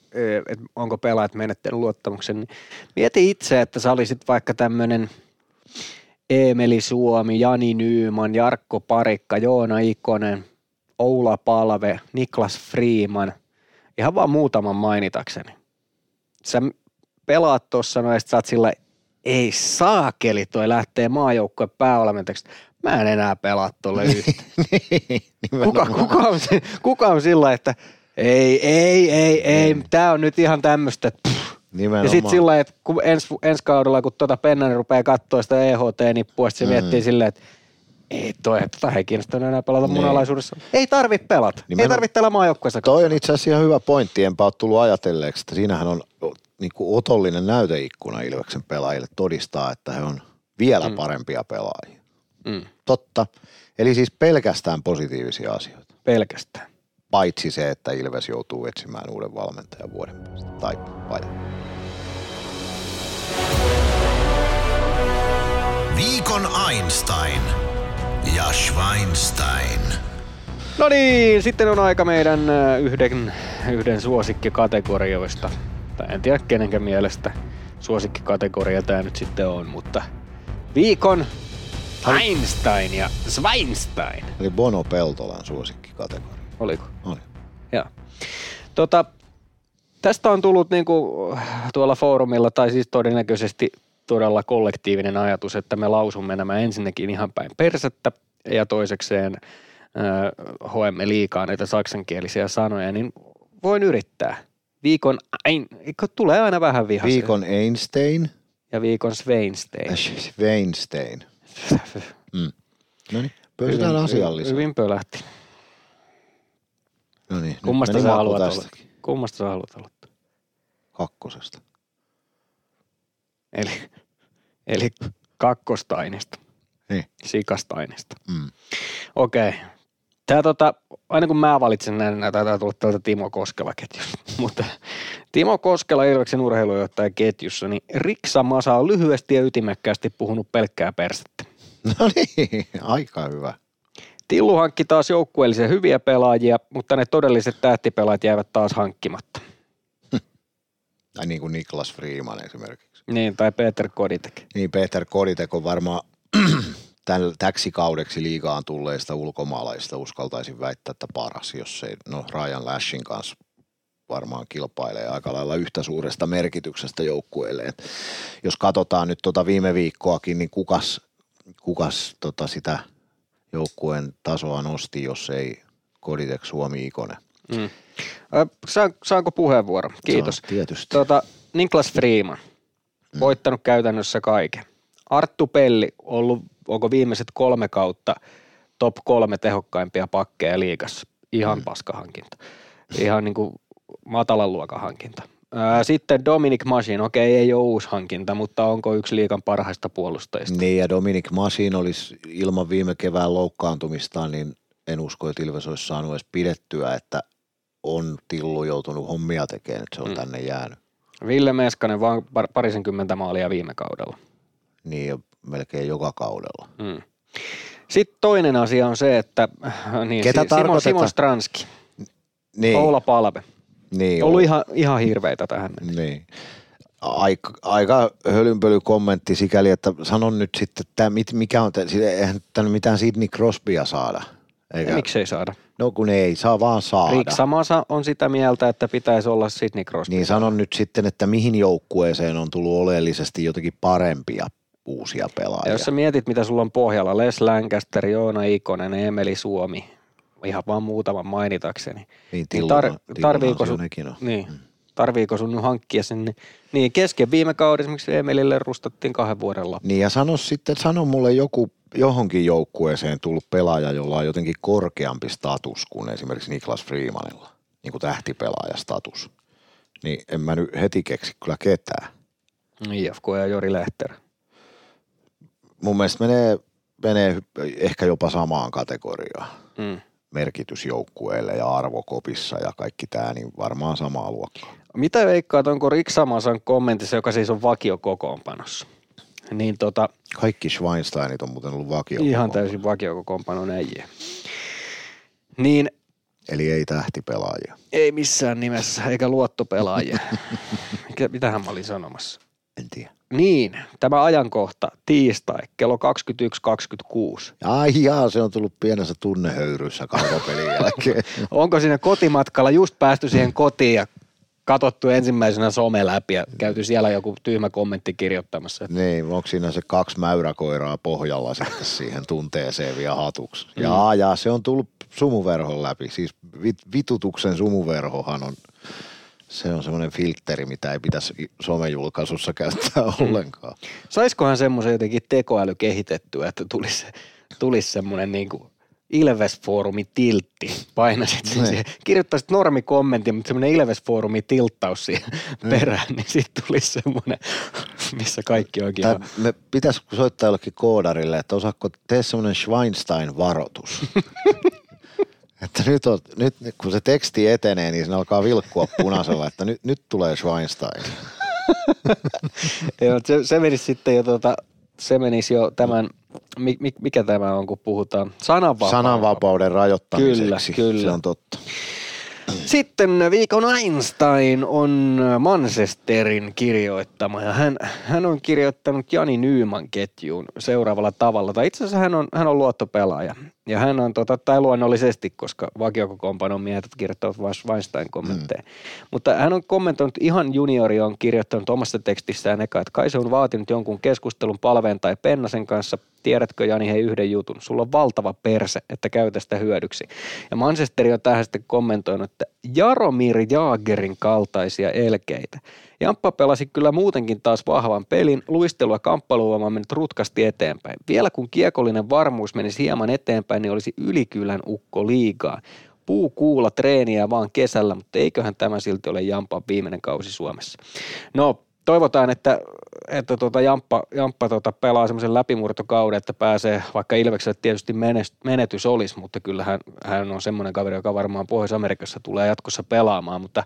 että onko pelaajat menettänyt luottamuksen. Niin mieti itse, että sä olisit vaikka tämmöinen Eemeli Suomi, Jani Nyyman, Jarkko Parikka, Joona Ikonen, Oula Palve, Niklas Freeman, ihan vaan muutaman mainitakseni. Sä pelaat tuossa noin, sä oot sillä, ei saakeli, toi lähtee maajoukkueen päävalmentajaksi. Mä en enää pelaa tolle (laughs) yhtään. Kuka, kuka, on, kuka on sillä, että ei, ei, ei, ei, tää on nyt ihan tämmöistä. Nimenomaan. Ja sitten sillä että kun ensi, ensi kaudella, kun tuota Pennanen rupeaa katsoa sitä EHT-nippua, se mm. miettii silleen, että ei toi, tota ei kiinnostanut enää pelata Niin. mun alaisuudessa. Ei tarvi pelata. Ei Nimenomaan. tarvitse täällä maajoukkueessa. Toi on itse asiassa ihan hyvä pointti, enpä ole tullut ajatelleeksi, että siinähän on niin kuin otollinen näyteikkuna Ilveksen pelaajille todistaa, että he on vielä Mm. parempia pelaajia. Mm, Totta. Eli siis pelkästään positiivisia asioita. pelkästään. paitsi se, että Ilves joutuu etsimään uuden valmentajan vuoden päästä. Tai vajan. Viikon Einstein ja Schweinstein. No niin, sitten on aika meidän yhden, yhden suosikkikategorioista. Tai en tiedä kenenkään mielestä suosikkikategoria tämä nyt sitten on, mutta viikon Einstein ja Schweinstein. Eli Bono Peltolan suosikkikategoria. Oliko? Oli. Joo. Tota, tästä on tullut niinku tuolla foorumilla, tai siis todennäköisesti todella kollektiivinen ajatus, että me lausumme nämä ensinnäkin ihan päin persettä, ja toisekseen äh, hoemme liikaa näitä saksankielisiä sanoja, niin voin yrittää. Viikon, ein, tulee aina vähän vihaisia. Viikon Einstein Ja viikon Sveinstein. ja Weinstein. (laughs) Mm. No niin, asiallisesti. Hyvin pölähti. No niin, Kummasta sä haluat aloittaa? Kummasta sä haluat aloittaa? Kakkosesta. Eli, eli kakkostainista, Niin. sikastainista. Mm. Okei. Tää tota, aina kun mä valitsen näin, näitä taitaa tulla tältä Timo Koskela ketjusta. (laughs) Mutta Timo Koskela Ilveksen urheilujohtaja ketjussa, niin Riksa Masa on lyhyesti ja ytimekkäästi puhunut pelkkää persettä. No niin, aika hyvä. Tillu hankki taas joukkueellisen hyviä pelaajia, mutta ne todelliset tähtipelaajat jäivät taas hankkimatta. Tai niin kuin Niklas Freeman esimerkiksi. Niin, tai Peter Koditek. Niin Peter Koditek on varmaan (clears throat) täksi kaudeksi liigaan tulleista ulkomaalaista uskaltaisin väittää, että paras, jos ei, no Ryan Lashin kanssa varmaan kilpailee aika lailla yhtä suuresta merkityksestä joukkueelle. Et Jos katsotaan nyt tota viime viikkoakin, niin kukas, kukas tota sitä joukkueen tasoa nosti, jos ei Koditek Suomi Ikonen. Mm. Saanko puheenvuoro? Kiitos. Saa, tietysti. Tota, Niklas Freeman, voittanut käytännössä kaiken. Arttu Pelli, ollut, onko viimeiset kolme kautta top kolme tehokkaimpia pakkeja liigassa. Ihan mm. paskahankinta. Ihan niin kuin matalan luokan hankinta. Sitten Dominic Masin, okei ei ole uusi hankinta, mutta onko yksi liikan parhaista puolustajista? Niin ja Dominic Masin olisi ilman viime kevään loukkaantumistaan, niin en usko, että Ilves olisi saanut edes pidettyä, että on Tillu joutunut hommia tekemään, että se on Mm. tänne jäänyt. Ville Meskanen vaan par- parisenkymmentä maalia viime kaudella. Niin jo melkein joka kaudella. Mm. Sitten toinen asia on se, että äh, niin, Ketä Si- Simon, tarkoitetaan? Simon Stranski, Niin, Oula Palve. niin, Ollut ihan, ihan hirveitä tähän mennessä. Niin. Aika, aika hölynpöly kommentti sikäli, että sanon nyt sitten, että mikä on, eihän tänne mitään Sidney Crosbya saada. Eikä, Miksei saada? No kun ei saa vaan saada. Rick Samasa on sitä mieltä, että pitäisi olla Sidney Crosby. Niin sanon nyt sitten, että mihin joukkueeseen on tullut oleellisesti jotenkin parempia uusia ja pelaajia. jos sä mietit, mitä sulla on pohjalla, Les Lancaster, Joona Ikonen, Emeli Suomi, ihan vaan muutaman mainitakseni. Niin, Niin Tillu, tar- tarviiko, sun, on. niin, tarviiko sun nyt hankkia sinne? Niin, kesken viime kauden esimerkiksi Emelille rustattiin kahden vuoden loppu. Niin ja sano sitten, sano mulle joku johonkin joukkueeseen tullut pelaaja, jolla on jotenkin korkeampi status kuin esimerkiksi Niklas Freemanilla, niin kuin tähtipelaajastatus. Niin en mä nyt heti keksi kyllä ketään. IFK ja Jori Lehter. Mun mielestä menee, menee ehkä jopa samaan kategoriaan. Mm. Merkitysjoukkueelle ja arvokopissa ja kaikki tämä, niin varmaan samaa luokkaa. Mitä veikkaat, onko Rick Samasan kommentissa, joka siis on vakio kokoonpanossa? Niin tota, Kaikki Schweinsteinit on muuten ollut vakio. ihan täysin vakio kokoonpanon äijä. Niin Eli ei tähtipelaajia. ei missään nimessä, eikä luottopelaajia. (laughs) Mikä, mitähän mä olin sanomassa? En tiedä. Niin, tämä ajankohta, tiistai, kello 21.26. Ai jaa, se on tullut pienessä tunnehöyryssä kaukopelin jälkeen. (laughs) Onko siinä kotimatkalla just päästy siihen kotiin ja katsottu ensimmäisenä some läpi ja käyty siellä joku tyhmä kommentti kirjoittamassa. että niin, onko siinä se kaksi mäyräkoiraa pohjalla sitten siihen tunteeseen vielä hatuksi? Mm. Jaa, jaa, se on tullut sumuverhon läpi. Siis vit, vitutuksen sumuverhohan on, se on semmoinen filtteri, mitä ei pitäisi somejulkaisussa käyttää ollenkaan. Saiskohan semmoisen jotenkin tekoäly kehitettyä, että tulisi, tulisi semmoinen niin kuin Ilves-foorumi tiltti. Painasit sen Niin. siihen. Kirjoittaisit normikommentin, mutta semmoinen Ilves-foorumi tilttaus siihen perään, niin sitten tulisi semmoinen, missä kaikki onkin Tää, ihan... me pitäisi soittaa jollekin koodarille, että osaako tee semmoinen Schweinstein-varoitus. (laughs) Että nyt, on, nyt kun se teksti etenee, niin se alkaa vilkkua punaisella, että nyt, nyt tulee Schweinstein. (laughs) Joo, se, se menisi sitten jo tota, se menisi jo tämän, mikä tämä on, kun puhutaan sananvapauden. Sananvapauden rajoittamiseksi. Kyllä, kyllä. Se on totta. Sitten viikon Einstein on Manchesterin kirjoittama ja hän, hän on kirjoittanut Jani Nyyman ketjuun seuraavalla tavalla. Tai itse asiassa hän on, hän on luottopelaaja ja hän on, tota, tai luonnollisesti, koska vakiokokoonpanon miehet kirjoittavat vain Weinstein kommentteja. Mm. Mutta hän on kommentoinut, ihan juniori on kirjoittanut omassa tekstissään eka, että kai se on vaatinut jonkun keskustelun palveen tai pennasen kanssa. Tiedätkö Jani hei yhden jutun? Sulla on valtava perse, että käytä sitä hyödyksi. Ja Manchesteri on tähän sitten kommentoinut, että Jaromir Jaagerin kaltaisia elkeitä. Jamppa pelasi kyllä muutenkin taas vahvan pelin, luistelua kamppailuvoima mennyt rutkasti eteenpäin. Vielä kun kiekollinen varmuus menisi hieman eteenpäin, niin olisi ylikylän ukko liigaa. Puu kuulla treeniä vaan kesällä, mutta eiköhän tämä silti ole Jampan viimeinen kausi Suomessa. No, toivotaan, että, että tuota Jamppa, Jamppa tuota pelaa semmoisen läpimurtokauden, että pääsee, vaikka Ilvekselle tietysti menetys olisi, mutta kyllä hän, on semmoinen kaveri, joka varmaan Pohjois-Amerikassa tulee jatkossa pelaamaan. Mutta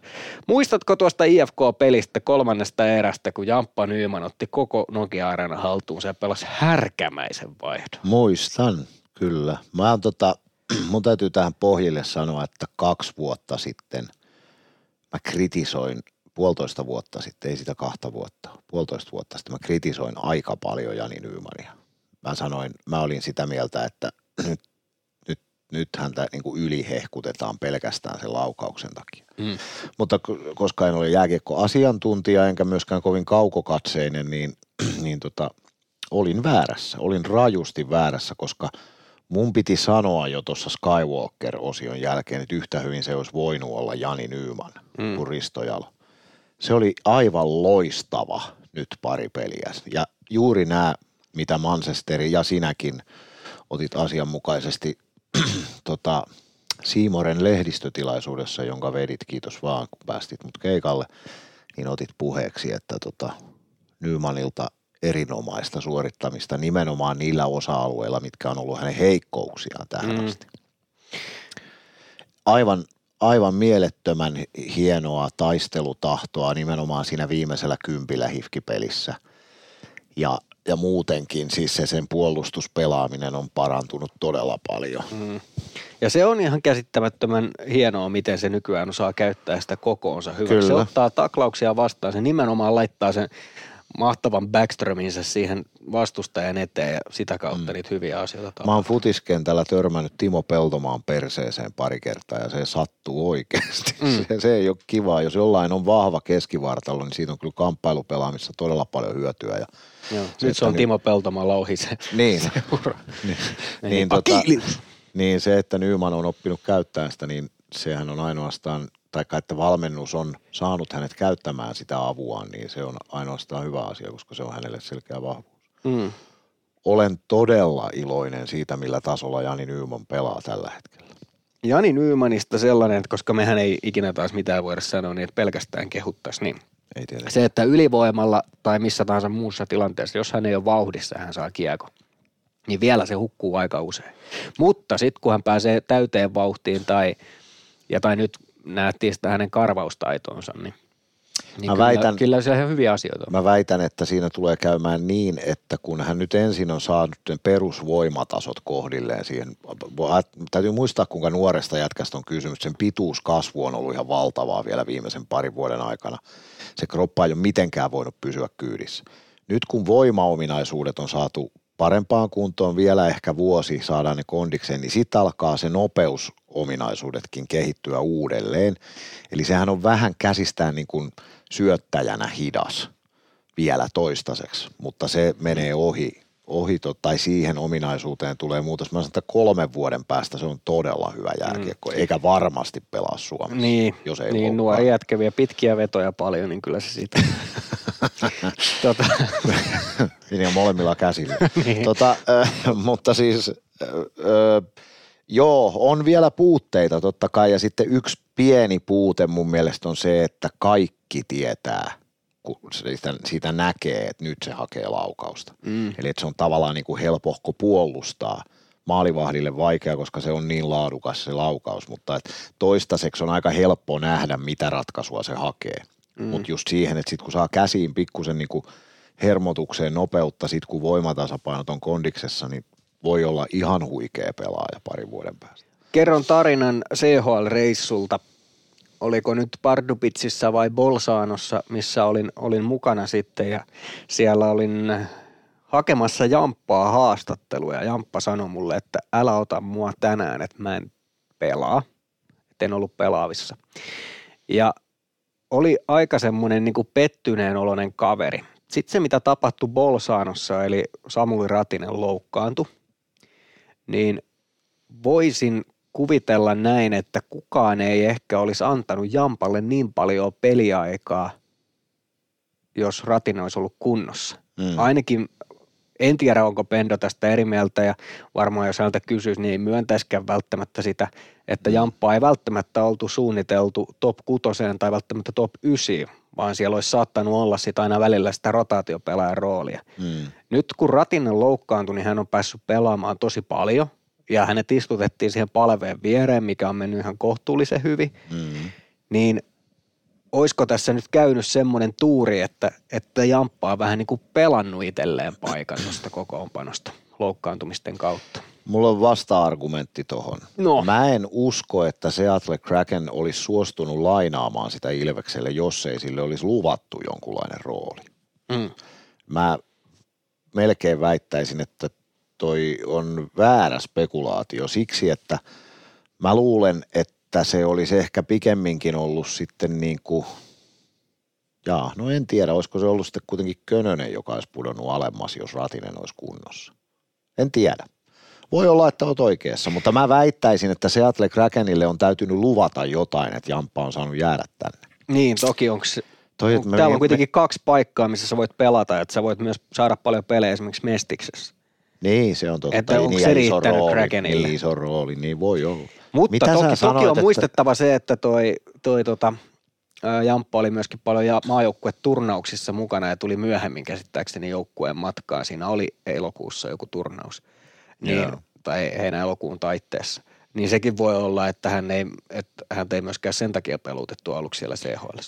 muistatko tuosta IFK-pelistä kolmannesta erästä, kun Jamppa Nyyman otti koko Nokia Arena haltuun ja pelasi härkämäisen vaihdon? Muistan, kyllä. Mä oon tota, (clears throat) mun täytyy tähän pohjille sanoa, että kaksi vuotta sitten mä kritisoin puolitoista vuotta sitten, ei sitä kahta vuotta, puolitoista vuotta sitten mä kritisoin aika paljon Jani Nymania. Mä sanoin, mä olin sitä mieltä, että nyt, nyt, nyt häntä niin kuin ylihehkutetaan pelkästään sen laukauksen takia. Mm. Mutta koska en ole jääkiekko-asiantuntija enkä myöskään kovin kaukokatseinen, niin, (clears throat) niin tota, olin väärässä. Olin rajusti väärässä, koska mun piti sanoa jo tuossa Skywalker-osion jälkeen, että yhtä hyvin se olisi voinut olla Jani Nyyman mm. kuin Risto Jalo se oli aivan loistava nyt pari peliä. Ja juuri nämä, mitä Manchesteri ja sinäkin otit asianmukaisesti (clears throat) tota, Siimoren lehdistötilaisuudessa, jonka vedit, kiitos vaan, kun päästit mut keikalle, niin otit puheeksi, että tota, Nymanilta erinomaista suorittamista nimenomaan niillä osa-alueilla, mitkä on ollut hänen heikkouksiaan tähän mm. asti. Aivan aivan mielettömän hienoa taistelutahtoa nimenomaan siinä viimeisellä kympillä hifkipelissä. Ja, ja muutenkin siis se sen puolustuspelaaminen on parantunut todella paljon. Mm. Ja se on ihan käsittämättömän hienoa, miten se nykyään osaa käyttää sitä kokoonsa hyväksi. Kyllä. Se ottaa taklauksia vastaan, se nimenomaan laittaa sen mahtavan backströminsä siihen vastustajan eteen ja sitä kautta mm. niitä hyviä asioita. Tapahtuu. Mä oon futiskentällä törmännyt Timo Peltomaan perseeseen pari kertaa ja se sattuu oikeasti. Mm. Se, se ei ole kivaa. Jos jollain on vahva keskivartalo, niin siitä on kyllä kamppailupelaamissa todella paljon hyötyä. Ja Joo. Nyt se on niin, Timo Peltomaan louhi se niin, seura. niin, niin, niin, tota, niin se, että Nyman on oppinut käyttää sitä, niin sehän on ainoastaan tai että valmennus on saanut hänet käyttämään sitä avuaan, niin se on ainoastaan hyvä asia, koska se on hänelle selkeä vahvuus. Mm. Olen todella iloinen siitä, millä tasolla Jani Nyyman pelaa tällä hetkellä. Jani Nyymanista sellainen, että koska mehän ei ikinä taas mitään voida sanoa, niin että pelkästään kehuttaisi, niin ei se, että ylivoimalla tai missä tahansa muussa tilanteessa, jos hän ei ole vauhdissa, hän saa kiekko niin vielä se hukkuu aika usein. Mutta sitten kun hän pääsee täyteen vauhtiin tai, ja tai nyt nähtiin sitä hänen karvaustaitonsa, niin niin mä kyllä, väitän, kyllä se ihan hyviä asioita. Mä väitän, että siinä tulee käymään niin, että kun hän nyt ensin on saanut perusvoimatasot kohdilleen siihen, täytyy muistaa kuinka nuoresta jätkästä on kysymys, sen pituuskasvu on ollut ihan valtavaa vielä viimeisen parin vuoden aikana. Se kroppa ei ole mitenkään voinut pysyä kyydissä. Nyt kun voimaominaisuudet on saatu parempaan kuntoon vielä ehkä vuosi saadaan ne kondikseen, niin sitten alkaa se nopeusominaisuudetkin kehittyä uudelleen. Eli sehän on vähän käsistään niin kuin syöttäjänä hidas vielä toistaiseksi, mutta se menee ohi, ohi tai siihen ominaisuuteen tulee muutos. Mä sanon, että kolmen vuoden päästä se on todella hyvä jääkiekko, mm. eikä varmasti pelaa Suomessa, niin, jos ei Niin, nuori jätkeviä pitkiä vetoja paljon, niin kyllä se siitä. (laughs) tota. (laughs) niin on molemmilla käsillä. (laughs) niin. tota, äh, mutta siis, äh, äh, joo, on vielä puutteita totta kai, ja sitten yksi pieni puute mun mielestä on se, että kaikki tietää, kun siitä, siitä näkee, että nyt se hakee laukausta. Mm. Eli että se on tavallaan niin kuin helpohko puolustaa, maalivahdille vaikea, koska se on niin laadukas se laukaus, mutta et toistaiseksi on aika helppo nähdä, mitä ratkaisua se hakee. Mm. Mutta just siihen, että sit kun saa käsiin pikkusen niin hermotukseen nopeutta, sit kun voimatasapainot on kondiksessa, niin voi olla ihan huikea pelaaja parin vuoden päästä. Kerron tarinan CHL-reissulta. Oliko nyt Pardupitsissa vai Bolsaanossa, missä olin, olin mukana sitten ja siellä olin hakemassa Jamppaa haastattelua ja Jamppa sanoi mulle, että älä ota mua tänään, että mä en pelaa. Että en ollut pelaavissa. Ja oli aika semmoinen niin pettyneen oloinen kaveri. Sitten se, mitä tapahtui Bolsaanossa, eli Samuli Ratinen loukkaantui, niin voisin kuvitella näin, että kukaan ei ehkä olisi antanut Jampalle niin paljon peliaikaa, jos Ratinen olisi ollut kunnossa. Mm. Ainakin en tiedä, onko Pendo tästä eri mieltä ja varmaan jos häneltä kysyisi, niin ei myöntäisikään välttämättä sitä, että Jamppaa ei välttämättä oltu suunniteltu top kutoseen tai välttämättä top 9, vaan siellä olisi saattanut olla sitä aina välillä sitä rotaatiopelaajan roolia. Mm. Nyt kun Ratinen loukkaantui, niin hän on päässyt pelaamaan tosi paljon ja hänet istutettiin siihen palveen viereen, mikä on mennyt ihan kohtuullisen hyvin, mm. niin olisiko tässä nyt käynyt semmoinen tuuri, että, että Jamppa on vähän niin kuin pelannut itselleen paikan tuosta kokoonpanosta loukkaantumisten kautta? Mulla on vasta-argumentti tohon. No. Mä en usko, että Seattle Kraken olisi suostunut lainaamaan sitä Ilvekselle, jos ei sille olisi luvattu jonkunlainen rooli. Mm. Mä melkein väittäisin, että toi on väärä spekulaatio siksi, että mä luulen, että se olisi ehkä pikemminkin ollut sitten niin kuin, jaa, no en tiedä, olisiko se ollut sitten kuitenkin Könönen, joka olisi pudonnut alemmas, jos Ratinen olisi kunnossa. En tiedä. Voi olla, että olet oikeassa, mutta mä väittäisin, että Seattle Krakenille on täytynyt luvata jotain, että Jamppa on saanut jäädä tänne. Niin, toki onko se, Toi, on, täällä on kuitenkin me... kaksi paikkaa, missä sä voit pelata, että sä voit myös saada paljon pelejä esimerkiksi Mestiksessä. Niin, se on totta. Että onko niin, se riittänyt rooli, Krakenille? Niin iso rooli, niin voi olla. Mutta Mitä toki, sanoit, toki on että... muistettava se, että toi, toi tota, Jamppa oli myöskin paljon ja maajoukkueturnauksissa mukana ja tuli myöhemmin käsittääkseni joukkueen matkaan. Siinä oli elokuussa joku turnaus. Niin, tai heinä elokuun taitteessa. Niin sekin voi olla, että hän ei, että hän ei myöskään sen takia pelutettu aluksi siellä CHL.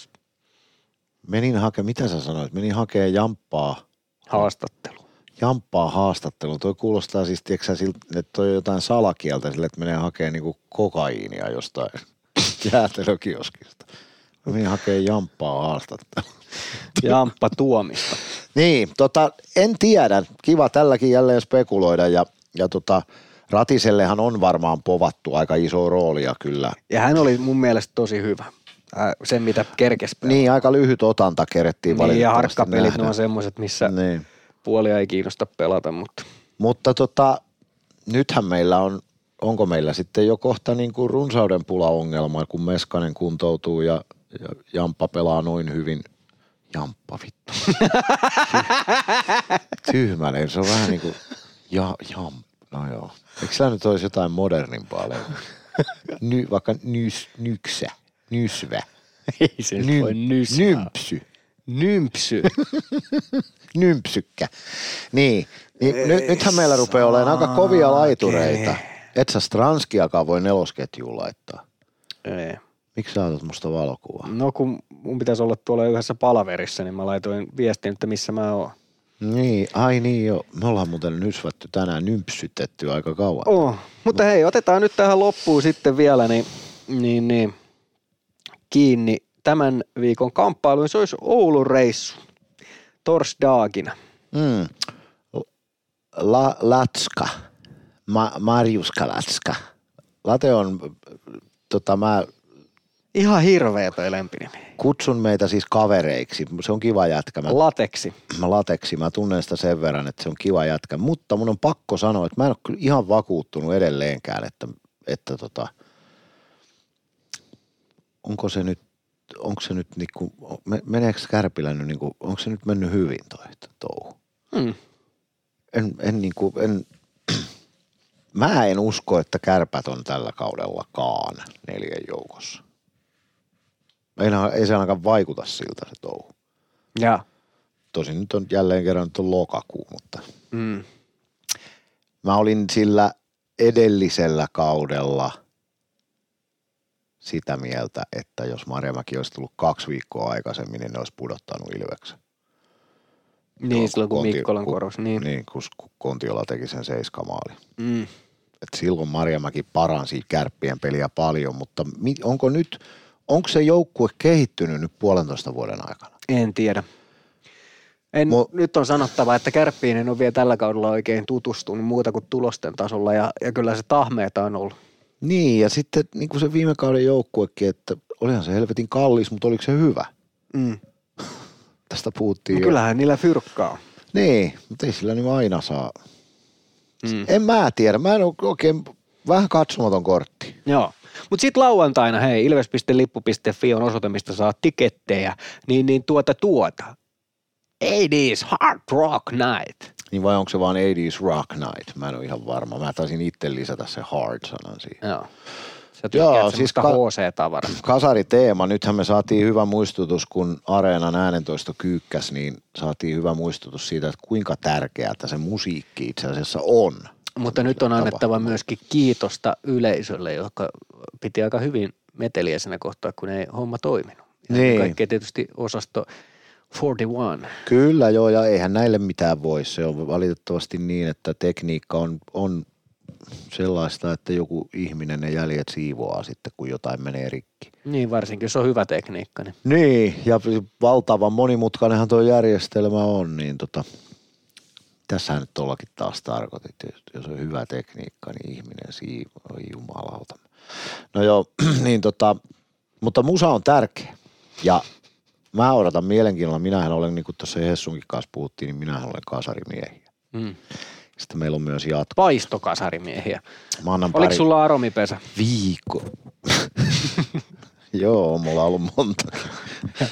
Menin hakemaan, mitä sä sanoit? Menin hakemaan Jamppaa. Haastattelu. Jamppaa haastattelu. Toi kuulostaa siis, tiedätkö että toi on jotain salakieltä sille, että menee hakemaan niinku kokaiinia jostain (laughs) jäätelökioskista. Mä menin hakemaan Jamppaa haastattelua. (laughs) Jamppa tuomista. niin, tota, en tiedä. Kiva tälläkin jälleen spekuloida ja, ja tota, Ratisellehan on varmaan povattu aika iso roolia kyllä. Ja hän oli mun mielestä tosi hyvä. sen, mitä kerkes Niin, aika lyhyt otanta kerettiin niin, ja harkkapelit ne on semmoiset, missä niin. Puolia ei kiinnosta pelata, mutta... Mutta tota, nythän meillä on, onko meillä sitten jo kohta niin kuin runsauden pula-ongelma, kun Meskanen kuntoutuu ja, ja Jamppa pelaa noin hyvin. Jamppa vittu. Tyhmäinen, se on vähän niin kuin ja, Jamppa. No joo. Eikö sä nyt olisi jotain modernimpaa? Ny, vaikka nys, nyksä, nysvä. Ei se Ny, voi nysvää. Nympsy. Nympsy. Nympsykkä. Niin, niin Ei, nythän meillä rupeaa olemaan aika kovia laitureita. Et sä Stranskiakaan voi nelosketjuun laittaa. Ei. Miksi sä otat musta valokuvaa? No kun mun pitäisi olla tuolla yhdessä palaverissa, niin mä laitoin viestin, että missä mä oon. Niin, ai niin jo. Me ollaan muuten nysvätty tänään nympsytetty aika kauan. Oh, mutta hei, otetaan nyt tähän loppuun sitten vielä niin, niin, niin, kiinni tämän viikon kamppailuun. Se olisi Oulun reissu torsdaagina. Mm. La, latska. Ma, Marjuska Latska. Late on, tota mä Ihan hirveä toi lempinimi. Kutsun meitä siis kavereiksi. Se on kiva jätkä. Mä, lateksi. Mä lateksi. Mä tunnen sitä sen verran, että se on kiva jätkä. Mutta mun on pakko sanoa, että mä en ole kyllä ihan vakuuttunut edelleenkään, että, että tota, onko se nyt, onko se nyt niinku, meneekö Kärpilä nyt niinku, onko se nyt mennyt hyvin toi touhu? Hmm. En, en niinku, en, (clears throat) mä en usko, että kärpät on tällä kaudellakaan neljän joukossa. Ei, ei se ainakaan vaikuta siltä se touhu. Ja. Tosin nyt on jälleen kerran nyt on lokakuu, mutta mm. mä olin sillä edellisellä kaudella sitä mieltä, että jos Marjamäki olisi tullut kaksi viikkoa aikaisemmin, niin ne olisi pudottanut Ilveksen. Niin, Joo, silloin kun Konti- Mikkolan kun-. Niin. Niin, kun kun Kontiola teki sen seiskamaali. Mm. Et silloin Marjamäki paransi kärppien peliä paljon, mutta mi- onko nyt, onko se joukkue kehittynyt nyt puolentoista vuoden aikana? En tiedä. En, Mo- nyt on sanottava, että Kärppiin en ole vielä tällä kaudella oikein tutustunut muuta kuin tulosten tasolla ja, ja kyllä se tahmeeta on ollut. Niin, ja sitten niin kuin se viime kauden joukkuekin, että olihan se helvetin kallis, mutta oliko se hyvä? Mm. (laughs) Tästä puhuttiin No jo. kyllähän niillä fyrkkaa. Niin, mutta ei sillä nyt aina saa. Mm. En mä tiedä, mä en ole oikein, vähän katsomaton kortti. Joo. Mutta sitten lauantaina, hei, ilves.lippu.fi on osoite, mistä saa tikettejä, niin, niin tuota tuota. 80s Hard Rock Night. Niin vai onko se vaan 80s Rock Night? Mä en ole ihan varma. Mä taisin itse lisätä se hard-sanan siihen. Joo. Sä Joo, siis ka- HC-tavarasta. (laughs) Kasariteema, nythän me saatiin hyvä muistutus, kun Areenan äänentoisto kyykkäs, niin saatiin hyvä muistutus siitä, että kuinka tärkeää se musiikki itse asiassa on. Mutta nyt on Tapahtuma. annettava myöskin kiitosta yleisölle, joka piti aika hyvin meteliä siinä kohtaa, kun ei homma toiminut. Ja Niin. Kaikkea tietysti osasto 41. Kyllä joo, ja eihän näille mitään voi. Se on valitettavasti niin, että tekniikka on, on sellaista, että joku ihminen ne jäljet siivoaa sitten, kun jotain menee rikki. Niin varsinkin, jos on hyvä tekniikka. Niin. Niin, ja valtavan monimutkainenhan tuo järjestelmä on, niin tota, tässähän nyt tuollakin taas tarkoitit, että jos on hyvä tekniikka, niin ihminen siivoo, oi jumalauta. No joo, (clears throat) niin tota, mutta musa on tärkeä. Ja mä odotan mielenkiinnolla, minähän olen, niin kuin tuossa Hessunkin kanssa puhuttiin, niin minähän olen kasarimiehiä. Mm. Sitten meillä on myös jatko. Paistokasarimiehiä. Mä annan Oliko pari sulla aromipesä? viikko. (laughs) Joo, mulla on ollut monta.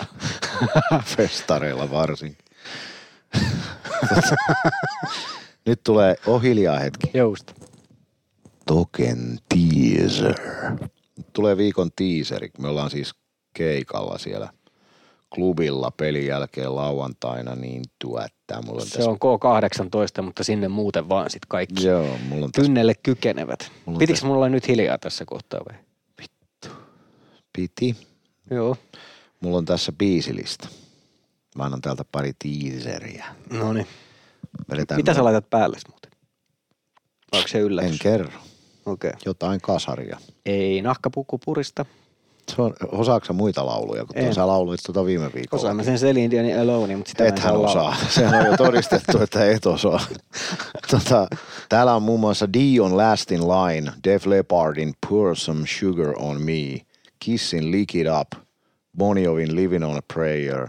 (laughs) Festareilla varsinkin. (laughs) Nyt tulee oh hiljaa hetki. Jousta. Token teaser. Nyt tulee viikon teaseri. Me ollaan siis keikalla siellä klubilla pelin jälkeen lauantaina, niin tuottaa. Mulla on Se tässä... on K18, mutta sinne muuten vaan sit kaikki. Joo, mulla on tässä Kynnelle kykenevät. Mulla Pitikö tässä- mulla olla nyt hiljaa tässä kohtaa vai? piti. Joo. Mulla on tässä biisilista. Mä annan täältä pari teaseria. No niin. Vedetään Mitä me- sä laitat päälle muuten? Onko se yllätys? En kerro. Okei. Okay. Jotain kasaria. Ei nahkapuku purista. Se on, osaatko sä muita lauluja, kun En. sä lauluit tuota viime viikolla? Osaan mä sen Celine Dionin Alone, mutta sitä mä en Ethän saa osaa. Sehän on jo todistettu, että et osaa. (laughs) tota, täällä on muun muassa Dion Last in Line, Def Leppardin Pour Some Sugar on Me, Kissin Lick It Up, Bon Jovin Living on a Prayer,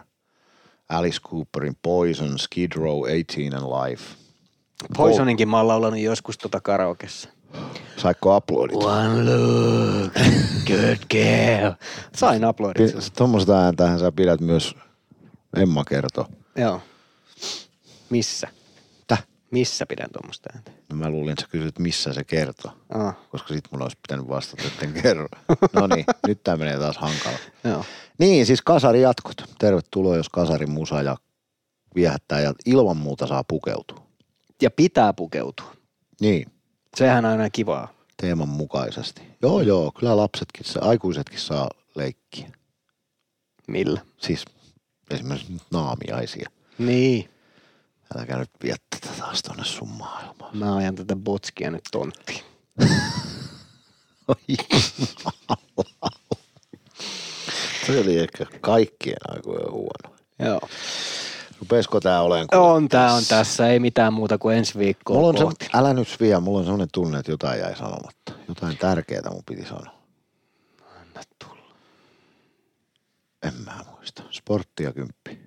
Alice Cooperin Poison, Skid Row, 18 and Life. Poisoninkin mä oon laulanut joskus tota karaokessa. Saikko uploadit? One look, good girl. Sain uploadit. Pi- Tuommoista ääntähän sä pidät myös, Emma kertoo. Joo. Missä? Täh? Missä pidän tuommoista ääntä? No mä luulin, että sä kysyt, missä se kertoo. Ah, Koska sit mun olisi pitänyt vastata, että en kerro. (laughs) No niin, nyt tää menee taas hankala. joo. Niin, siis kasari jatkot. Tervetuloa, jos kasarin musa ja viehättää ja ilman muuta saa pukeutua. Ja pitää pukeutua. Niin, Sehän on aina kivaa. teeman mukaisesti. Joo, joo, kyllä lapsetkin, aikuisetkin saa leikkiä. Millä? Siis esimerkiksi nyt naamiaisia. Niin. Älkää nyt vie tätä taas tonne sun maailmaan. Mä ajan tätä botskia nyt tonttiin. (laughs) Se oli ehkä kaikkien aikojen huono. Joo. Rupesko tää kuule On, tää on tässä. Ei mitään muuta kuin ensi viikkoa Mulla on se, älä nyt vie, mulla on sellainen tunne, että jotain jäi sanomatta. Jotain tärkeää mun piti sanoa. Anna tulla. En mä muista. Sportti ja kymppi.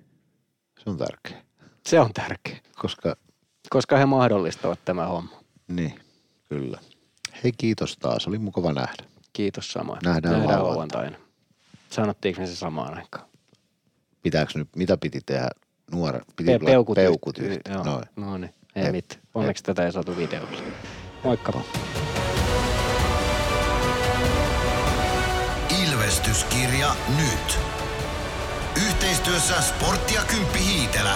Se on tärkeä. Se on tärkeä. Koska, Koska he mahdollistavat tämä homma. niin, kyllä. Hei kiitos taas, oli mukava nähdä. Kiitos samoin. Nähdään Nähdään lauantaina. lauantaina. Sanottiinko me se samaan aikaan? Pitääkö nyt, mitä piti tehdä nuore? Piti Pe- peukut peukut yhtyy, yhteen. Joo. Noin. No niin, ei Jep. mitään. Onneksi tätä ei saatu videolle. Moikka. Ilvestyskirja nyt. Yhteistyössä Sportti ja Kymppi Hiitelä.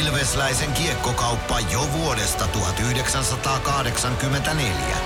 Ilvesläisen kiekkokauppa jo vuodesta 1984.